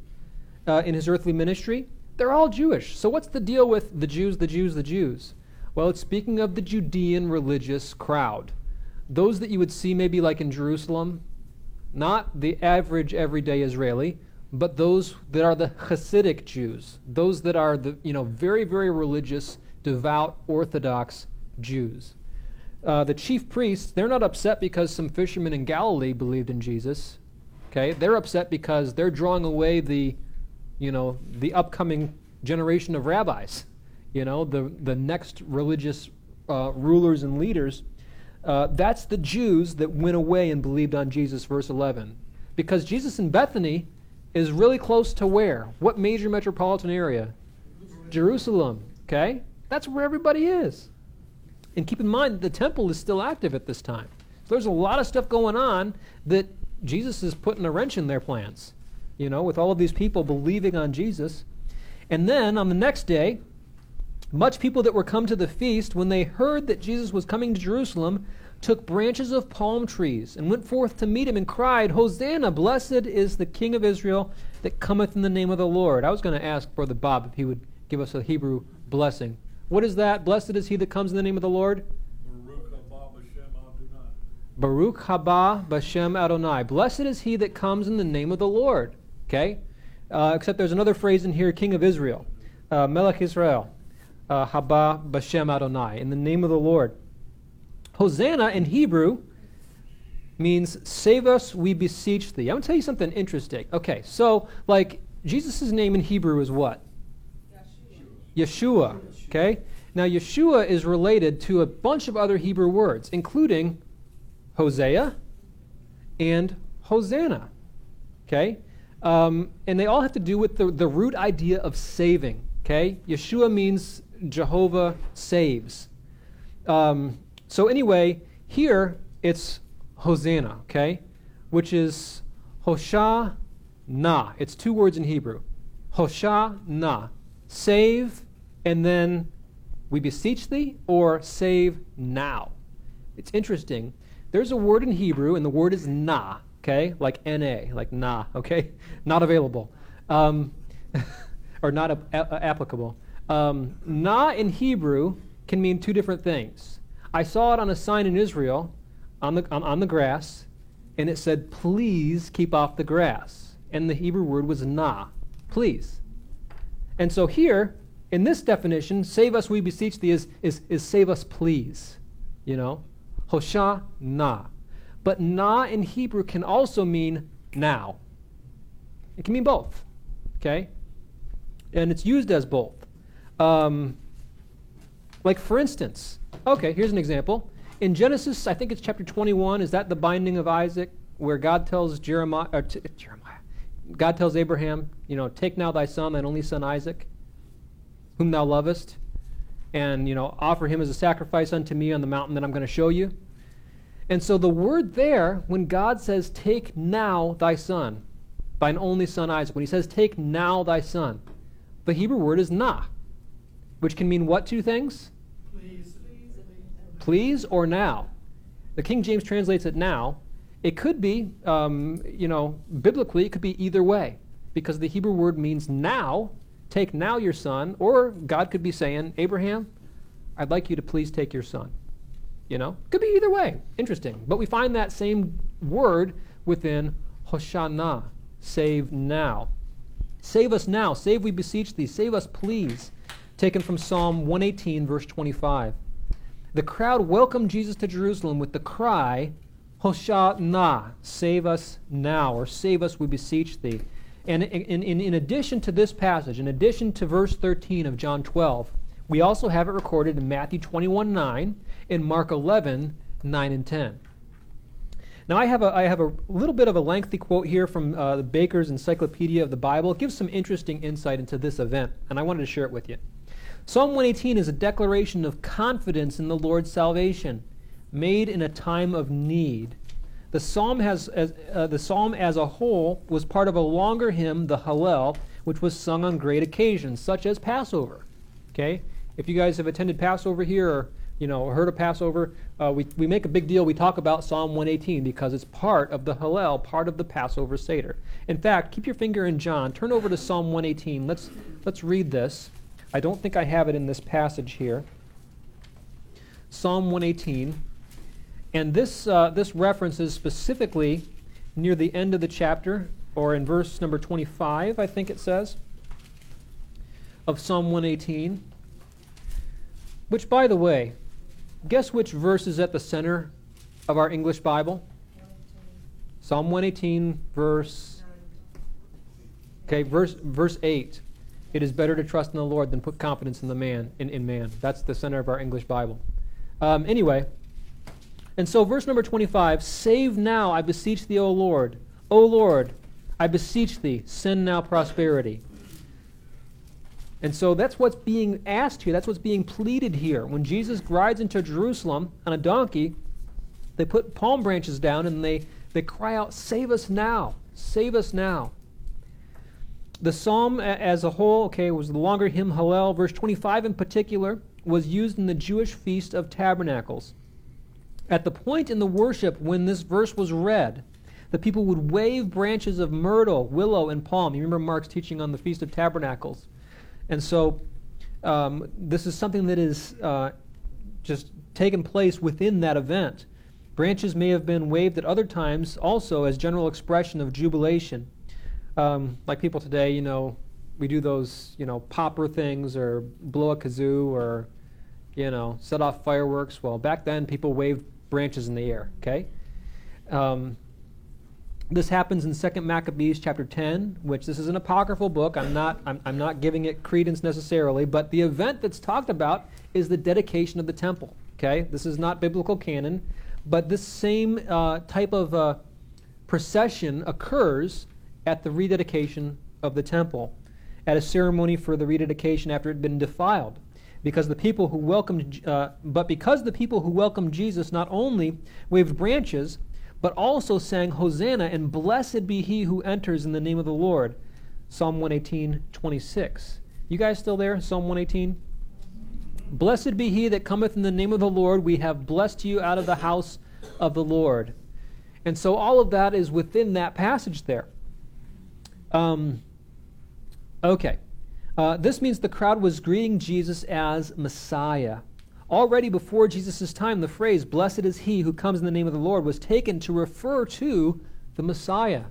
uh, in his earthly ministry, they're all Jewish. So, what's the deal with the Jews, the Jews, the Jews? Well, it's speaking of the Judean religious crowd. Those that you would see maybe like in Jerusalem, not the average everyday Israeli, but those that are the Hasidic Jews, those that are the you know very very religious, devout, Orthodox Jews. Uh, the chief priests, they're not upset because some fishermen in Galilee believed in Jesus. Okay, they're upset because they're drawing away the, you know, the upcoming generation of rabbis. You know, the the next religious uh, rulers and leaders. Uh, that's the Jews that went away and believed on Jesus. Verse 11, because Jesus in Bethany is really close to where? What major metropolitan area? Jerusalem. Okay, that's where everybody is. And keep in mind, the temple is still active at this time. So there's a lot of stuff going on that Jesus is putting a wrench in their plans, you know, with all of these people believing on Jesus. And then on the next day, much people that were come to the feast, when they heard that Jesus was coming to Jerusalem, took branches of palm trees and went forth to meet him and cried, Hosanna, blessed is the King of Israel that cometh in the name of the Lord. I was going to ask Brother Bob if he would give us a Hebrew blessing. What is that? Blessed is he that comes in the name of the Lord. Baruch haba b'shem Adonai. Blessed is he that comes in the name of the Lord. Okay? Uh, except there's another phrase in here, King of Israel. Uh, Melech Israel. Uh, haba b'shem Adonai. In the name of the Lord. Hosanna in Hebrew means save us, we beseech thee. I'm going to tell you something interesting. Okay, so, like, Jesus' name in Hebrew is what? Yeshua. Okay? Now, Yeshua is related to a bunch of other Hebrew words, including Hosea and Hosanna. Okay? Um, and they all have to do with the, the root idea of saving. Okay? Yeshua means Jehovah saves. Um, so, anyway, here it's Hosanna, okay? Which is Hosha Na. It's two words in Hebrew. Hosha Na. Save and then we beseech thee, or save now. It's interesting. There's a word in Hebrew, and the word is na, okay? Like na, like na, okay? Not available. Um, or not a- a- applicable. Um, na in Hebrew can mean two different things. I saw it on a sign in Israel on the, on, on the grass, and it said, please keep off the grass. And the Hebrew word was na, please. And so here, in this definition, save us, we beseech thee, is, is, is save us, please. You know? Hosha na. But na in Hebrew can also mean now. It can mean both. Okay? And it's used as both. Um, like, for instance, okay, here's an example. In Genesis, I think it's chapter 21, is that the binding of Isaac, where God tells Jeremiah, t- Jeremiah, God tells Abraham, you know, take now thy son, thine only son Isaac, whom thou lovest, and you know, offer him as a sacrifice unto me on the mountain that I'm going to show you. And so the word there, when God says, Take now thy son, thine only son Isaac, when he says, Take now thy son, the Hebrew word is na, which can mean what two things? Please. Or now. The King James translates it now. It could be, um, you know, biblically, it could be either way, because the Hebrew word means now, Take now your son, or God could be saying, Abraham, I'd like you to please take your son. You know, could be either way. Interesting. But we find that same word within Hoshana, save now. Save us now. Save, we beseech thee. Save us, please. Taken from Psalm 118, verse 25. The crowd welcomed Jesus to Jerusalem with the cry, Hoshana, save us now, or save us, we beseech thee. And in, in, in addition to this passage, in addition to verse 13 of John 12, we also have it recorded in Matthew 21 9 and Mark 11 9 and 10. Now, I have a, I have a little bit of a lengthy quote here from uh, the Baker's Encyclopedia of the Bible. It gives some interesting insight into this event, and I wanted to share it with you. Psalm 118 is a declaration of confidence in the Lord's salvation, made in a time of need. The psalm, has, as, uh, the psalm as a whole was part of a longer hymn, the Hallel, which was sung on great occasions, such as Passover. Okay? If you guys have attended Passover here or you know, heard of Passover, uh, we, we make a big deal. We talk about Psalm 118 because it's part of the Hallel, part of the Passover Seder. In fact, keep your finger in John. Turn over to Psalm 118. Let's, let's read this. I don't think I have it in this passage here. Psalm 118. And this, uh, this reference is specifically near the end of the chapter, or in verse number 25, I think it says, of Psalm 118. Which, by the way, Guess which verse is at the center of our English Bible? Psalm 118, verse. Okay, verse verse 8. It is better to trust in the Lord than put confidence in the man in, in man. That's the center of our English Bible. Um, anyway, and so verse number 25, save now, I beseech thee, O Lord. O Lord, I beseech thee, send now prosperity. And so that's what's being asked here. That's what's being pleaded here. When Jesus rides into Jerusalem on a donkey, they put palm branches down and they, they cry out, Save us now! Save us now! The psalm as a whole, okay, was the longer hymn Hallel. Verse 25 in particular was used in the Jewish Feast of Tabernacles. At the point in the worship when this verse was read, the people would wave branches of myrtle, willow, and palm. You remember Mark's teaching on the Feast of Tabernacles. And so um, this is something that is uh, just taken place within that event. Branches may have been waved at other times also as general expression of jubilation. Um, like people today, you know, we do those, you know, popper things or blow a kazoo or, you know, set off fireworks. Well, back then people waved branches in the air, okay? Um, this happens in 2 Maccabees chapter 10, which this is an apocryphal book. I'm not, I'm, I'm not giving it credence necessarily, but the event that's talked about is the dedication of the temple. Okay? This is not biblical canon, but this same uh, type of uh, procession occurs at the rededication of the temple, at a ceremony for the rededication after it had been defiled. Because the people who welcomed, uh, but because the people who welcomed Jesus not only waved branches, but also sang, Hosanna, and blessed be he who enters in the name of the Lord. Psalm 118, 26. You guys still there? Psalm 118? Blessed be he that cometh in the name of the Lord. We have blessed you out of the house of the Lord. And so all of that is within that passage there. Um, okay. Uh, this means the crowd was greeting Jesus as Messiah. Already before Jesus' time, the phrase, blessed is he who comes in the name of the Lord, was taken to refer to the Messiah.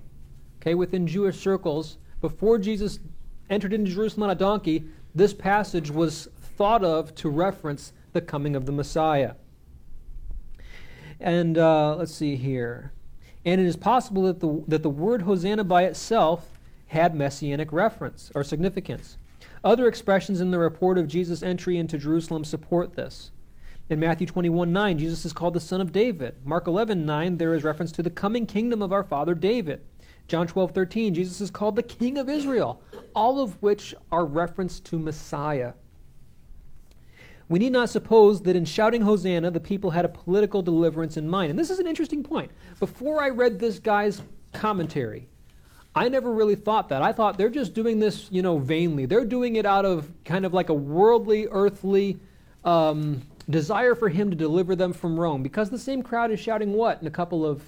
Okay, within Jewish circles, before Jesus entered into Jerusalem on a donkey, this passage was thought of to reference the coming of the Messiah. And uh, let's see here. And it is possible that the, that the word Hosanna by itself had messianic reference or significance. Other expressions in the report of Jesus' entry into Jerusalem support this. In Matthew 21 9, Jesus is called the Son of David. Mark 11 9, there is reference to the coming kingdom of our father David. John 12 13, Jesus is called the King of Israel, all of which are reference to Messiah. We need not suppose that in shouting Hosanna, the people had a political deliverance in mind. And this is an interesting point. Before I read this guy's commentary, I never really thought that. I thought they're just doing this, you know, vainly. They're doing it out of kind of like a worldly, earthly um, desire for him to deliver them from Rome. Because the same crowd is shouting what in a couple of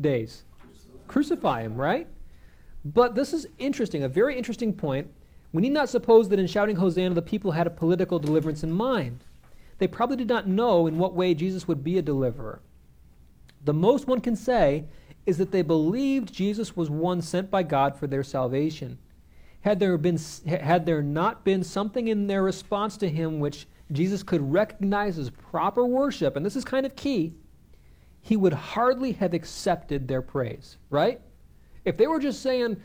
days? Crucify him, right? But this is interesting, a very interesting point. We need not suppose that in shouting Hosanna, the people had a political deliverance in mind. They probably did not know in what way Jesus would be a deliverer. The most one can say is that they believed Jesus was one sent by God for their salvation. Had there, been, had there not been something in their response to him which Jesus could recognize as proper worship, and this is kind of key, he would hardly have accepted their praise, right? If they were just saying,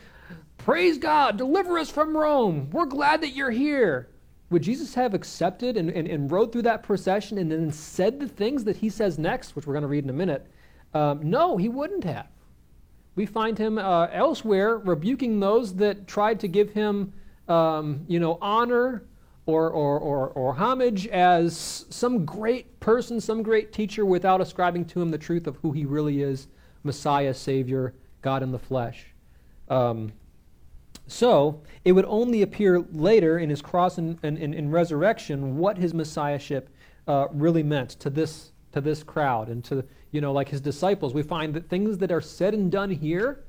Praise God, deliver us from Rome, we're glad that you're here, would Jesus have accepted and, and, and rode through that procession and then said the things that he says next, which we're going to read in a minute? Um, no, he wouldn't have. We find him uh, elsewhere rebuking those that tried to give him, um, you know, honor or, or, or, or homage as some great person, some great teacher, without ascribing to him the truth of who he really is Messiah, Savior, God in the flesh. Um, so, it would only appear later in his cross and, and, and resurrection what his messiahship uh, really meant to this to this crowd and to you know like his disciples. We find that things that are said and done here,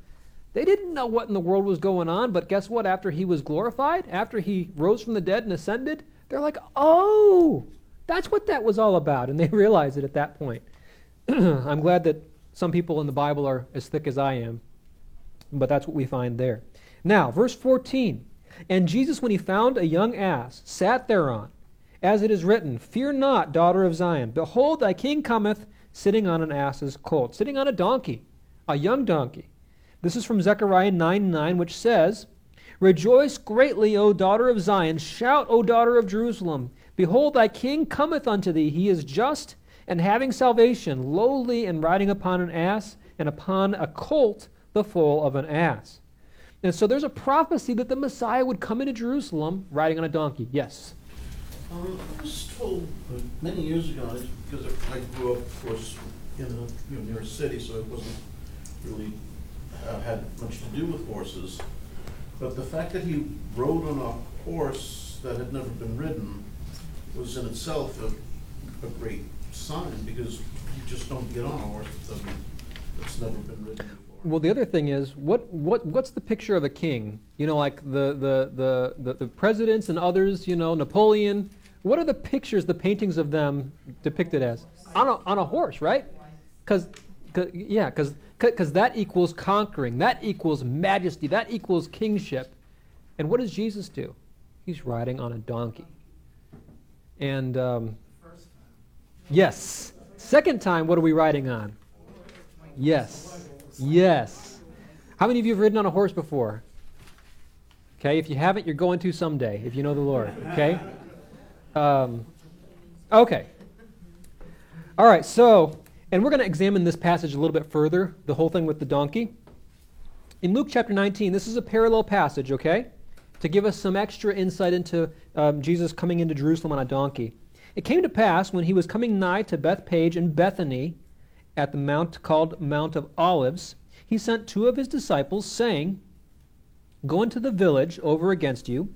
they didn't know what in the world was going on. But guess what? After he was glorified, after he rose from the dead and ascended, they're like, oh, that's what that was all about, and they realize it at that point. I'm glad that some people in the Bible are as thick as I am, but that's what we find there. Now, verse 14. And Jesus, when he found a young ass, sat thereon, as it is written, Fear not, daughter of Zion. Behold, thy king cometh, sitting on an ass's colt, sitting on a donkey, a young donkey. This is from Zechariah 9 9, which says, Rejoice greatly, O daughter of Zion. Shout, O daughter of Jerusalem. Behold, thy king cometh unto thee. He is just and having salvation, lowly and riding upon an ass, and upon a colt, the foal of an ass. And so there's a prophecy that the Messiah would come into Jerusalem riding on a donkey. Yes. Um, I was told uh, many years ago, it's because I grew up, of course, in a, you know, near a city, so it wasn't really, uh, had much to do with horses. But the fact that he rode on a horse that had never been ridden was in itself a, a great sign, because you just don't get on a horse that doesn't, that's never been ridden. Well, the other thing is, what, what, what's the picture of a king? You know, like the, the, the, the, the presidents and others, you know, Napoleon. What are the pictures, the paintings of them depicted as? On a, on a horse, right? Because, yeah, because that equals conquering, that equals majesty, that equals kingship. And what does Jesus do? He's riding on a donkey. And, um, yes. Second time, what are we riding on? Yes. Yes. How many of you have ridden on a horse before? Okay, if you haven't, you're going to someday, if you know the Lord. Okay? Um, okay. All right, so, and we're going to examine this passage a little bit further, the whole thing with the donkey. In Luke chapter 19, this is a parallel passage, okay? To give us some extra insight into um, Jesus coming into Jerusalem on a donkey. It came to pass when he was coming nigh to Bethphage and Bethany, at the mount called Mount of Olives, he sent two of his disciples, saying, Go into the village over against you.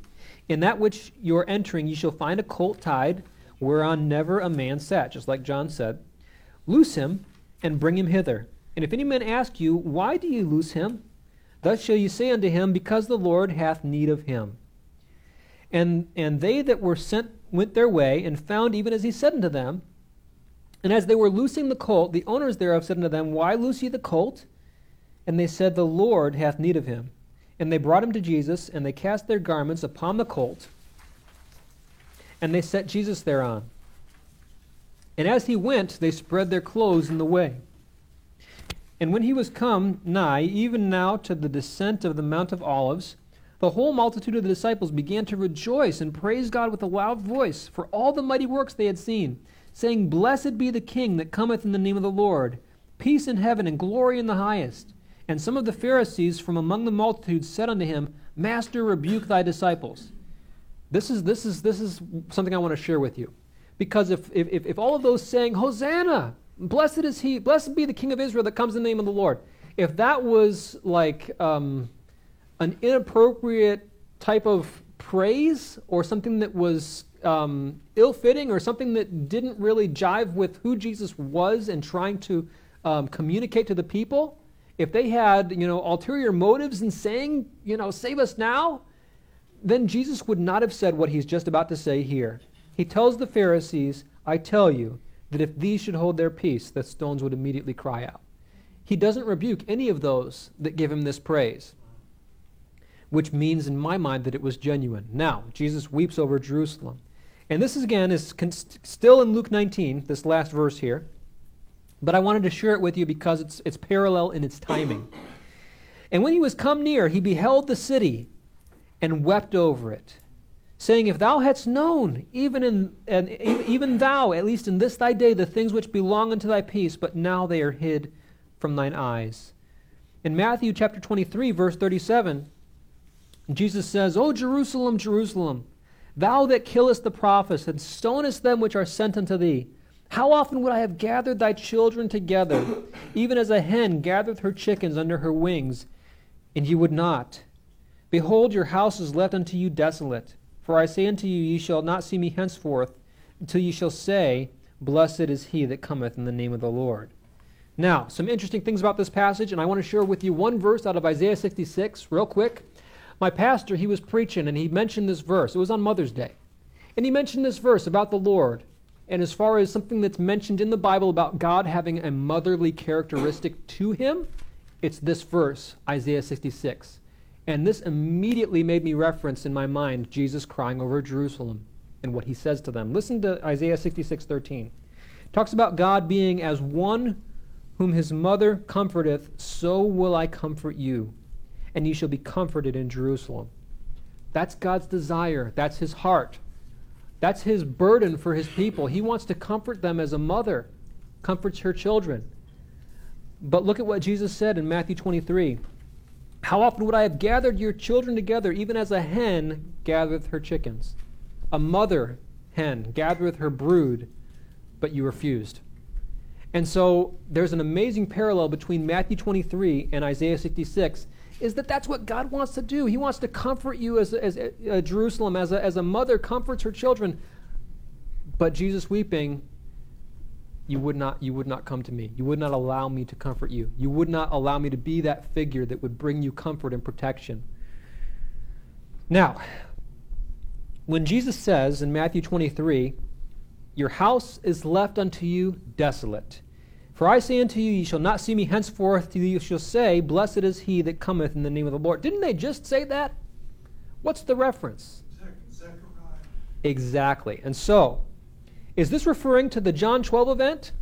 In that which you are entering, you shall find a colt tied, whereon never a man sat, just like John said. Loose him and bring him hither. And if any man ask you, Why do you loose him? Thus shall you say unto him, Because the Lord hath need of him. And, and they that were sent went their way, and found even as he said unto them. And as they were loosing the colt, the owners thereof said unto them, Why loose ye the colt? And they said, The Lord hath need of him. And they brought him to Jesus, and they cast their garments upon the colt, and they set Jesus thereon. And as he went, they spread their clothes in the way. And when he was come nigh, even now to the descent of the Mount of Olives, the whole multitude of the disciples began to rejoice and praise God with a loud voice for all the mighty works they had seen saying, Blessed be the King that cometh in the name of the Lord, peace in heaven and glory in the highest. And some of the Pharisees from among the multitude said unto him, Master, rebuke thy disciples. This is, this is, this is something I want to share with you. Because if, if, if all of those saying, Hosanna, blessed is he, blessed be the King of Israel that comes in the name of the Lord, if that was like um, an inappropriate type of praise or something that was um, ill fitting or something that didn't really jive with who Jesus was and trying to um, communicate to the people, if they had, you know, ulterior motives in saying, you know, save us now, then Jesus would not have said what he's just about to say here. He tells the Pharisees, I tell you that if these should hold their peace, the stones would immediately cry out. He doesn't rebuke any of those that give him this praise, which means in my mind that it was genuine. Now, Jesus weeps over Jerusalem. And this is, again is con- still in Luke 19, this last verse here. But I wanted to share it with you because it's, it's parallel in its timing. And when he was come near, he beheld the city and wept over it, saying, If thou hadst known, even, in, and even thou, at least in this thy day, the things which belong unto thy peace, but now they are hid from thine eyes. In Matthew chapter 23, verse 37, Jesus says, O Jerusalem, Jerusalem, Thou that killest the prophets and stonest them which are sent unto thee, how often would I have gathered thy children together, even as a hen gathereth her chickens under her wings, and ye would not? Behold, your house is left unto you desolate. For I say unto you, ye shall not see me henceforth, till ye shall say, Blessed is he that cometh in the name of the Lord. Now, some interesting things about this passage, and I want to share with you one verse out of Isaiah 66, real quick. My pastor, he was preaching, and he mentioned this verse. It was on Mother's Day. And he mentioned this verse about the Lord. And as far as something that's mentioned in the Bible about God having a motherly characteristic to him, it's this verse, Isaiah 66. And this immediately made me reference in my mind Jesus crying over Jerusalem and what he says to them. Listen to Isaiah 66 13. It talks about God being as one whom his mother comforteth, so will I comfort you, and ye shall be comforted in Jerusalem. That's God's desire. That's his heart. That's his burden for his people. He wants to comfort them as a mother comforts her children. But look at what Jesus said in Matthew 23. How often would I have gathered your children together, even as a hen gathereth her chickens? A mother hen gathereth her brood, but you refused. And so there's an amazing parallel between Matthew 23 and Isaiah 66 is that that's what God wants to do. He wants to comfort you as, as uh, Jerusalem, as a, as a mother comforts her children. But Jesus weeping, you would not you would not come to me. You would not allow me to comfort you. You would not allow me to be that figure that would bring you comfort and protection. Now, when Jesus says in Matthew 23, Your house is left unto you desolate. For I say unto you, ye shall not see me henceforth, till you shall say, Blessed is he that cometh in the name of the Lord. Didn't they just say that? What's the reference? Zechariah. Exactly. And so, is this referring to the John 12 event?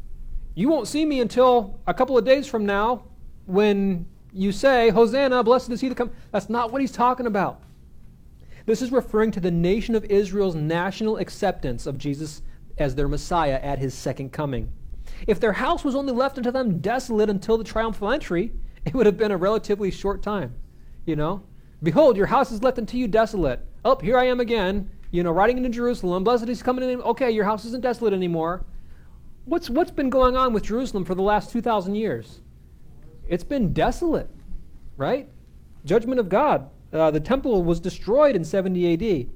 You won't see me until a couple of days from now when you say, Hosanna, blessed is he that comes. That's not what he's talking about. This is referring to the nation of Israel's national acceptance of Jesus as their Messiah at his second coming. If their house was only left unto them desolate until the triumphal entry, it would have been a relatively short time. You know? Behold, your house is left unto you desolate. Oh, here I am again, you know, riding into Jerusalem. Blessed is coming in. Okay, your house isn't desolate anymore. What's, what's been going on with Jerusalem for the last 2,000 years? It's been desolate, right? Judgment of God. Uh, the temple was destroyed in 70 AD.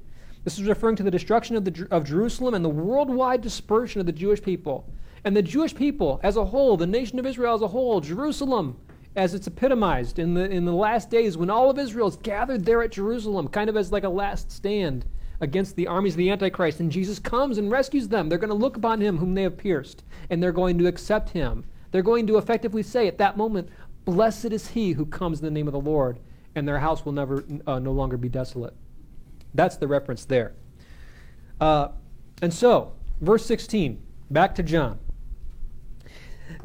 This is referring to the destruction of, the, of Jerusalem and the worldwide dispersion of the Jewish people. And the Jewish people as a whole, the nation of Israel as a whole, Jerusalem, as it's epitomized in the, in the last days when all of Israel is gathered there at Jerusalem, kind of as like a last stand against the armies of the Antichrist. And Jesus comes and rescues them. They're going to look upon him whom they have pierced, and they're going to accept him. They're going to effectively say at that moment, Blessed is he who comes in the name of the Lord, and their house will never, uh, no longer be desolate. That's the reference there. Uh, and so, verse 16, back to John.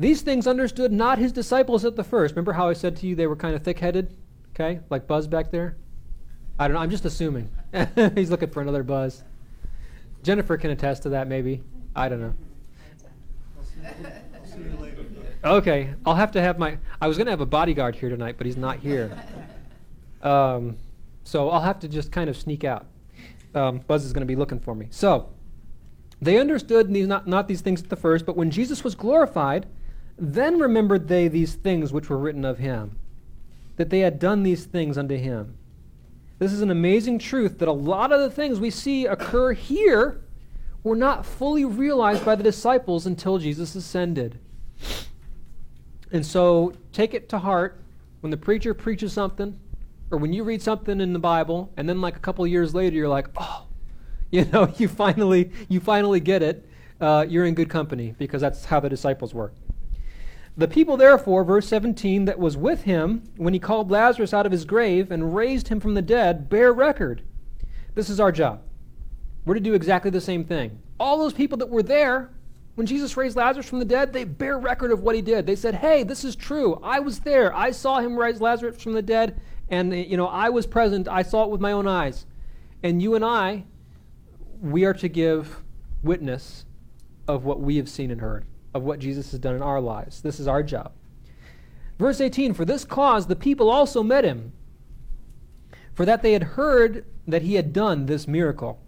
These things understood not his disciples at the first. Remember how I said to you they were kind of thick headed? Okay? Like Buzz back there? I don't know. I'm just assuming. He's looking for another Buzz. Jennifer can attest to that, maybe. I don't know. Okay, I'll have to have my. I was going to have a bodyguard here tonight, but he's not here. Um, so I'll have to just kind of sneak out. Um, Buzz is going to be looking for me. So, they understood these, not, not these things at the first, but when Jesus was glorified, then remembered they these things which were written of him, that they had done these things unto him. This is an amazing truth that a lot of the things we see occur here were not fully realized by the disciples until Jesus ascended. And so take it to heart when the preacher preaches something, or when you read something in the Bible, and then like a couple years later you're like, oh, you know, you finally you finally get it. Uh, you're in good company because that's how the disciples were. The people, therefore, verse 17, that was with him when he called Lazarus out of his grave and raised him from the dead, bear record. This is our job. We're to do exactly the same thing. All those people that were there when Jesus raised Lazarus from the dead, they bear record of what he did. They said, "Hey, this is true. I was there. I saw him raise Lazarus from the dead, and you know, I was present. I saw it with my own eyes." And you and I we are to give witness of what we have seen and heard, of what Jesus has done in our lives. This is our job. Verse 18 For this cause the people also met him, for that they had heard that he had done this miracle.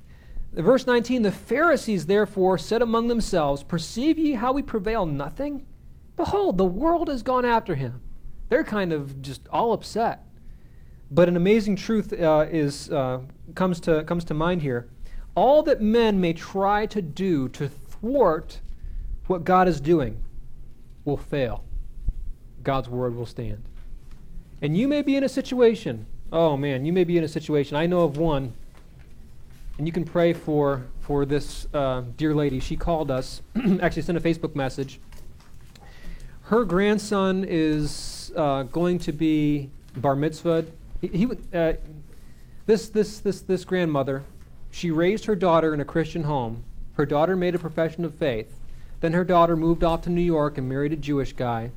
Verse 19 The Pharisees therefore said among themselves, Perceive ye how we prevail nothing? Behold, the world has gone after him. They're kind of just all upset. But an amazing truth uh, is, uh, comes, to, comes to mind here. all that men may try to do to thwart what God is doing will fail. God's word will stand. And you may be in a situation, oh man, you may be in a situation. I know of one, and you can pray for, for this uh, dear lady. She called us, actually sent a Facebook message. Her grandson is uh, going to be bar mitzvahed. He, he uh, this, this, this, this grandmother, she raised her daughter in a Christian home. Her daughter made a profession of faith. Then her daughter moved off to New York and married a Jewish guy.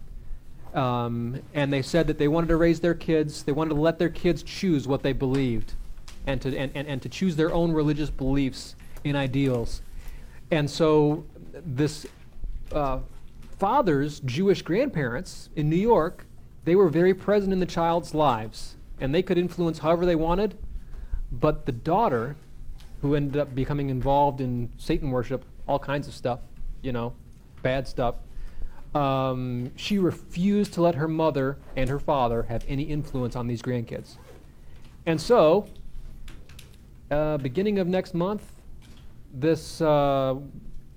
Um, and they said that they wanted to raise their kids, they wanted to let their kids choose what they believed and to, and, and, and to choose their own religious beliefs and ideals. And so this uh, father's Jewish grandparents in New York, they were very present in the child's lives, and they could influence however they wanted. But the daughter, who ended up becoming involved in Satan worship, all kinds of stuff, you know, bad stuff, um, she refused to let her mother and her father have any influence on these grandkids. And so, uh, beginning of next month, this uh,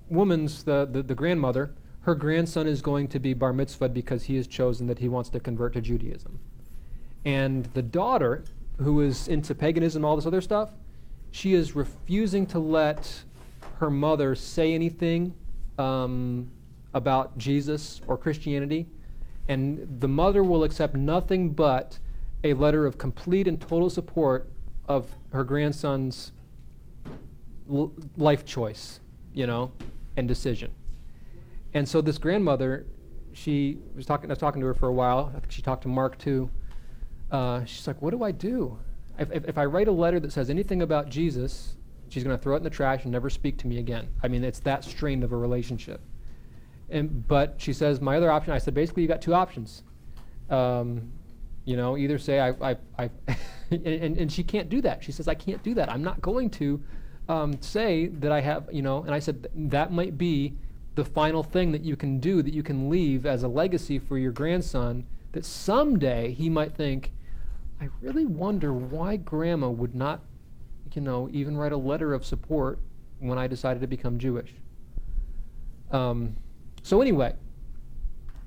woman's, the, the, the, grandmother, her grandson is going to be bar mitzvahed because he has chosen that he wants to convert to Judaism. And the daughter, who is into paganism, all this other stuff, she is refusing to let her mother say anything um, about Jesus or Christianity, and the mother will accept nothing but a letter of complete and total support of her grandson's l- life choice, you know, and decision. And so this grandmother, she was talking. I was talking to her for a while. I think she talked to Mark too. Uh, she's like, "What do I do? If, if, if I write a letter that says anything about Jesus, she's going to throw it in the trash and never speak to me again. I mean, it's that strained of a relationship." And, but she says, my other option, I said, basically, you got two options. Um, you know, either say, I, I, I and, and she can't do that. She says, I can't do that. I'm not going to um, say that I have, you know, and I said, that might be the final thing that you can do, that you can leave as a legacy for your grandson, that someday he might think, I really wonder why grandma would not, you know, even write a letter of support when I decided to become Jewish. Um, so anyway,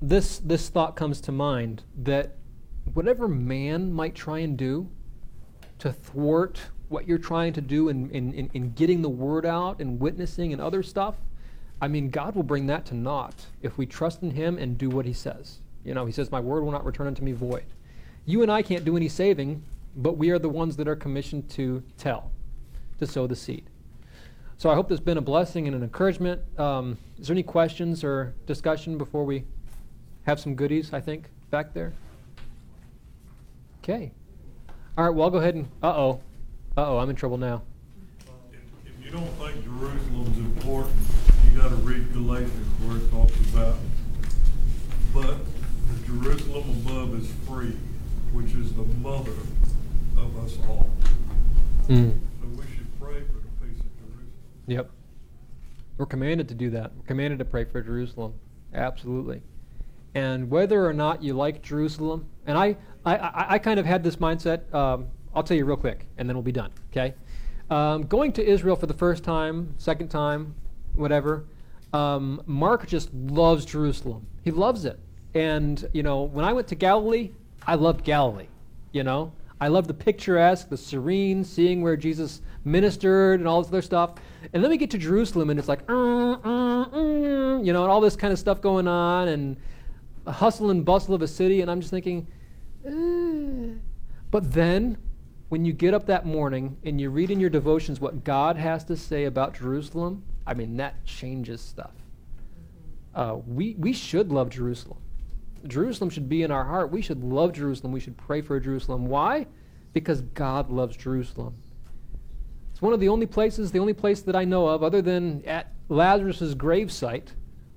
this this thought comes to mind that whatever man might try and do to thwart what you're trying to do in, in, in, in getting the word out and witnessing and other stuff, I mean, God will bring that to naught if we trust in Him and do what He says. You know, He says, My word will not return unto me void. You and I can't do any saving, but we are the ones that are commissioned to tell, to sow the seed. So I hope this has been a blessing and an encouragement. Um, is there any questions or discussion before we have some goodies, I think, back there? Okay. All right, well, I'll go ahead and. Uh oh. Uh oh, I'm in trouble now. If, if you don't think Jerusalem's important, you got to read Galatians where it talks about, but the Jerusalem above is free, which is the mother of us all. Mm. Yep. We're commanded to do that. We're commanded to pray for Jerusalem. Absolutely. And whether or not you like Jerusalem, and I, I, I, I kind of had this mindset. Um, I'll tell you real quick, and then we'll be done. Okay. Um, going to Israel for the first time, second time, whatever. Um, Mark just loves Jerusalem. He loves it. And you know, when I went to Galilee, I loved Galilee. You know, I love the picturesque, the serene, seeing where Jesus ministered and all this other stuff. And then we get to Jerusalem and it's like, uh, uh, uh, you know, and all this kind of stuff going on and a hustle and bustle of a city. And I'm just thinking, eh. but then when you get up that morning and you read in your devotions what God has to say about Jerusalem, I mean, that changes stuff. Uh, we, we should love Jerusalem. Jerusalem should be in our heart. We should love Jerusalem. We should pray for Jerusalem. Why? Because God loves Jerusalem It's one of the only places, the only place that I know of, other than at Lazarus' gravesite,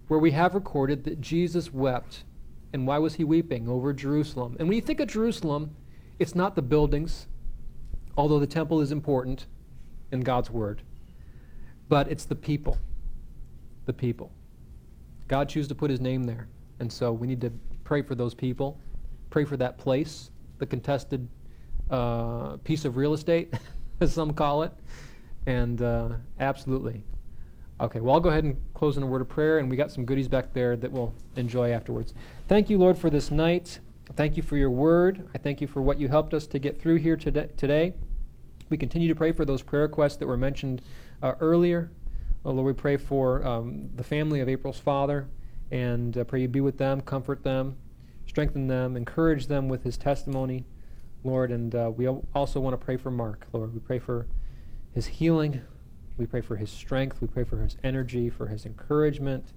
where we have recorded that Jesus wept. And why was he weeping? Over Jerusalem. And when you think of Jerusalem, it's not the buildings, although the temple is important in God's word, but it's the people. The people. God chose to put his name there. And so we need to pray for those people, pray for that place, the contested uh, piece of real estate as some call it, And uh, absolutely. Okay, well, I'll go ahead and close in a word of prayer, and we got some goodies back there that we'll enjoy afterwards. Thank you, Lord, for this night. Thank you for your word. I thank you for what you helped us to get through here today. We continue to pray for those prayer requests that were mentioned uh, earlier. Oh, Lord, we pray for um, the family of April's father, and uh, pray you be with them, comfort them, strengthen them, encourage them with his testimony, Lord. And uh, we also want to pray for Mark, Lord. We pray for his healing. We pray for his strength. We pray for his energy, for his encouragement,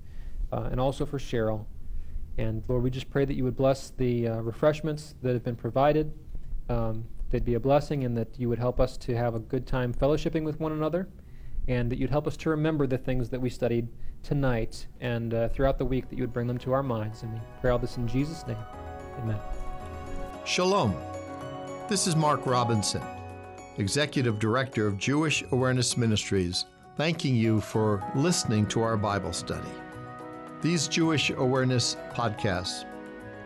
uh, and also for Cheryl. And Lord, we just pray that you would bless the uh, refreshments that have been provided. Um, they'd be a blessing, and that you would help us to have a good time fellowshipping with one another, and that you'd help us to remember the things that we studied tonight and uh, throughout the week, that you would bring them to our minds. And we pray all this in Jesus' name. Amen. Shalom. This is Mark Robinson, Executive Director of Jewish Awareness Ministries, thanking you for listening to our Bible study. These Jewish Awareness podcasts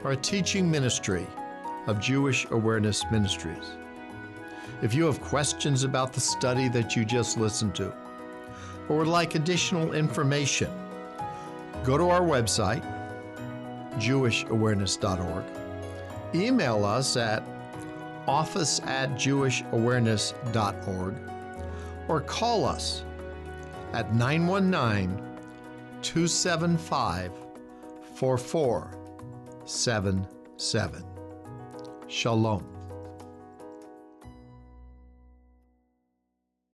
are a teaching ministry of Jewish Awareness Ministries. If you have questions about the study that you just listened to, or would like additional information, go to our website, jewishawareness.org, email us at office at jewishawareness.org, or call us at 919 275 4477. Shalom.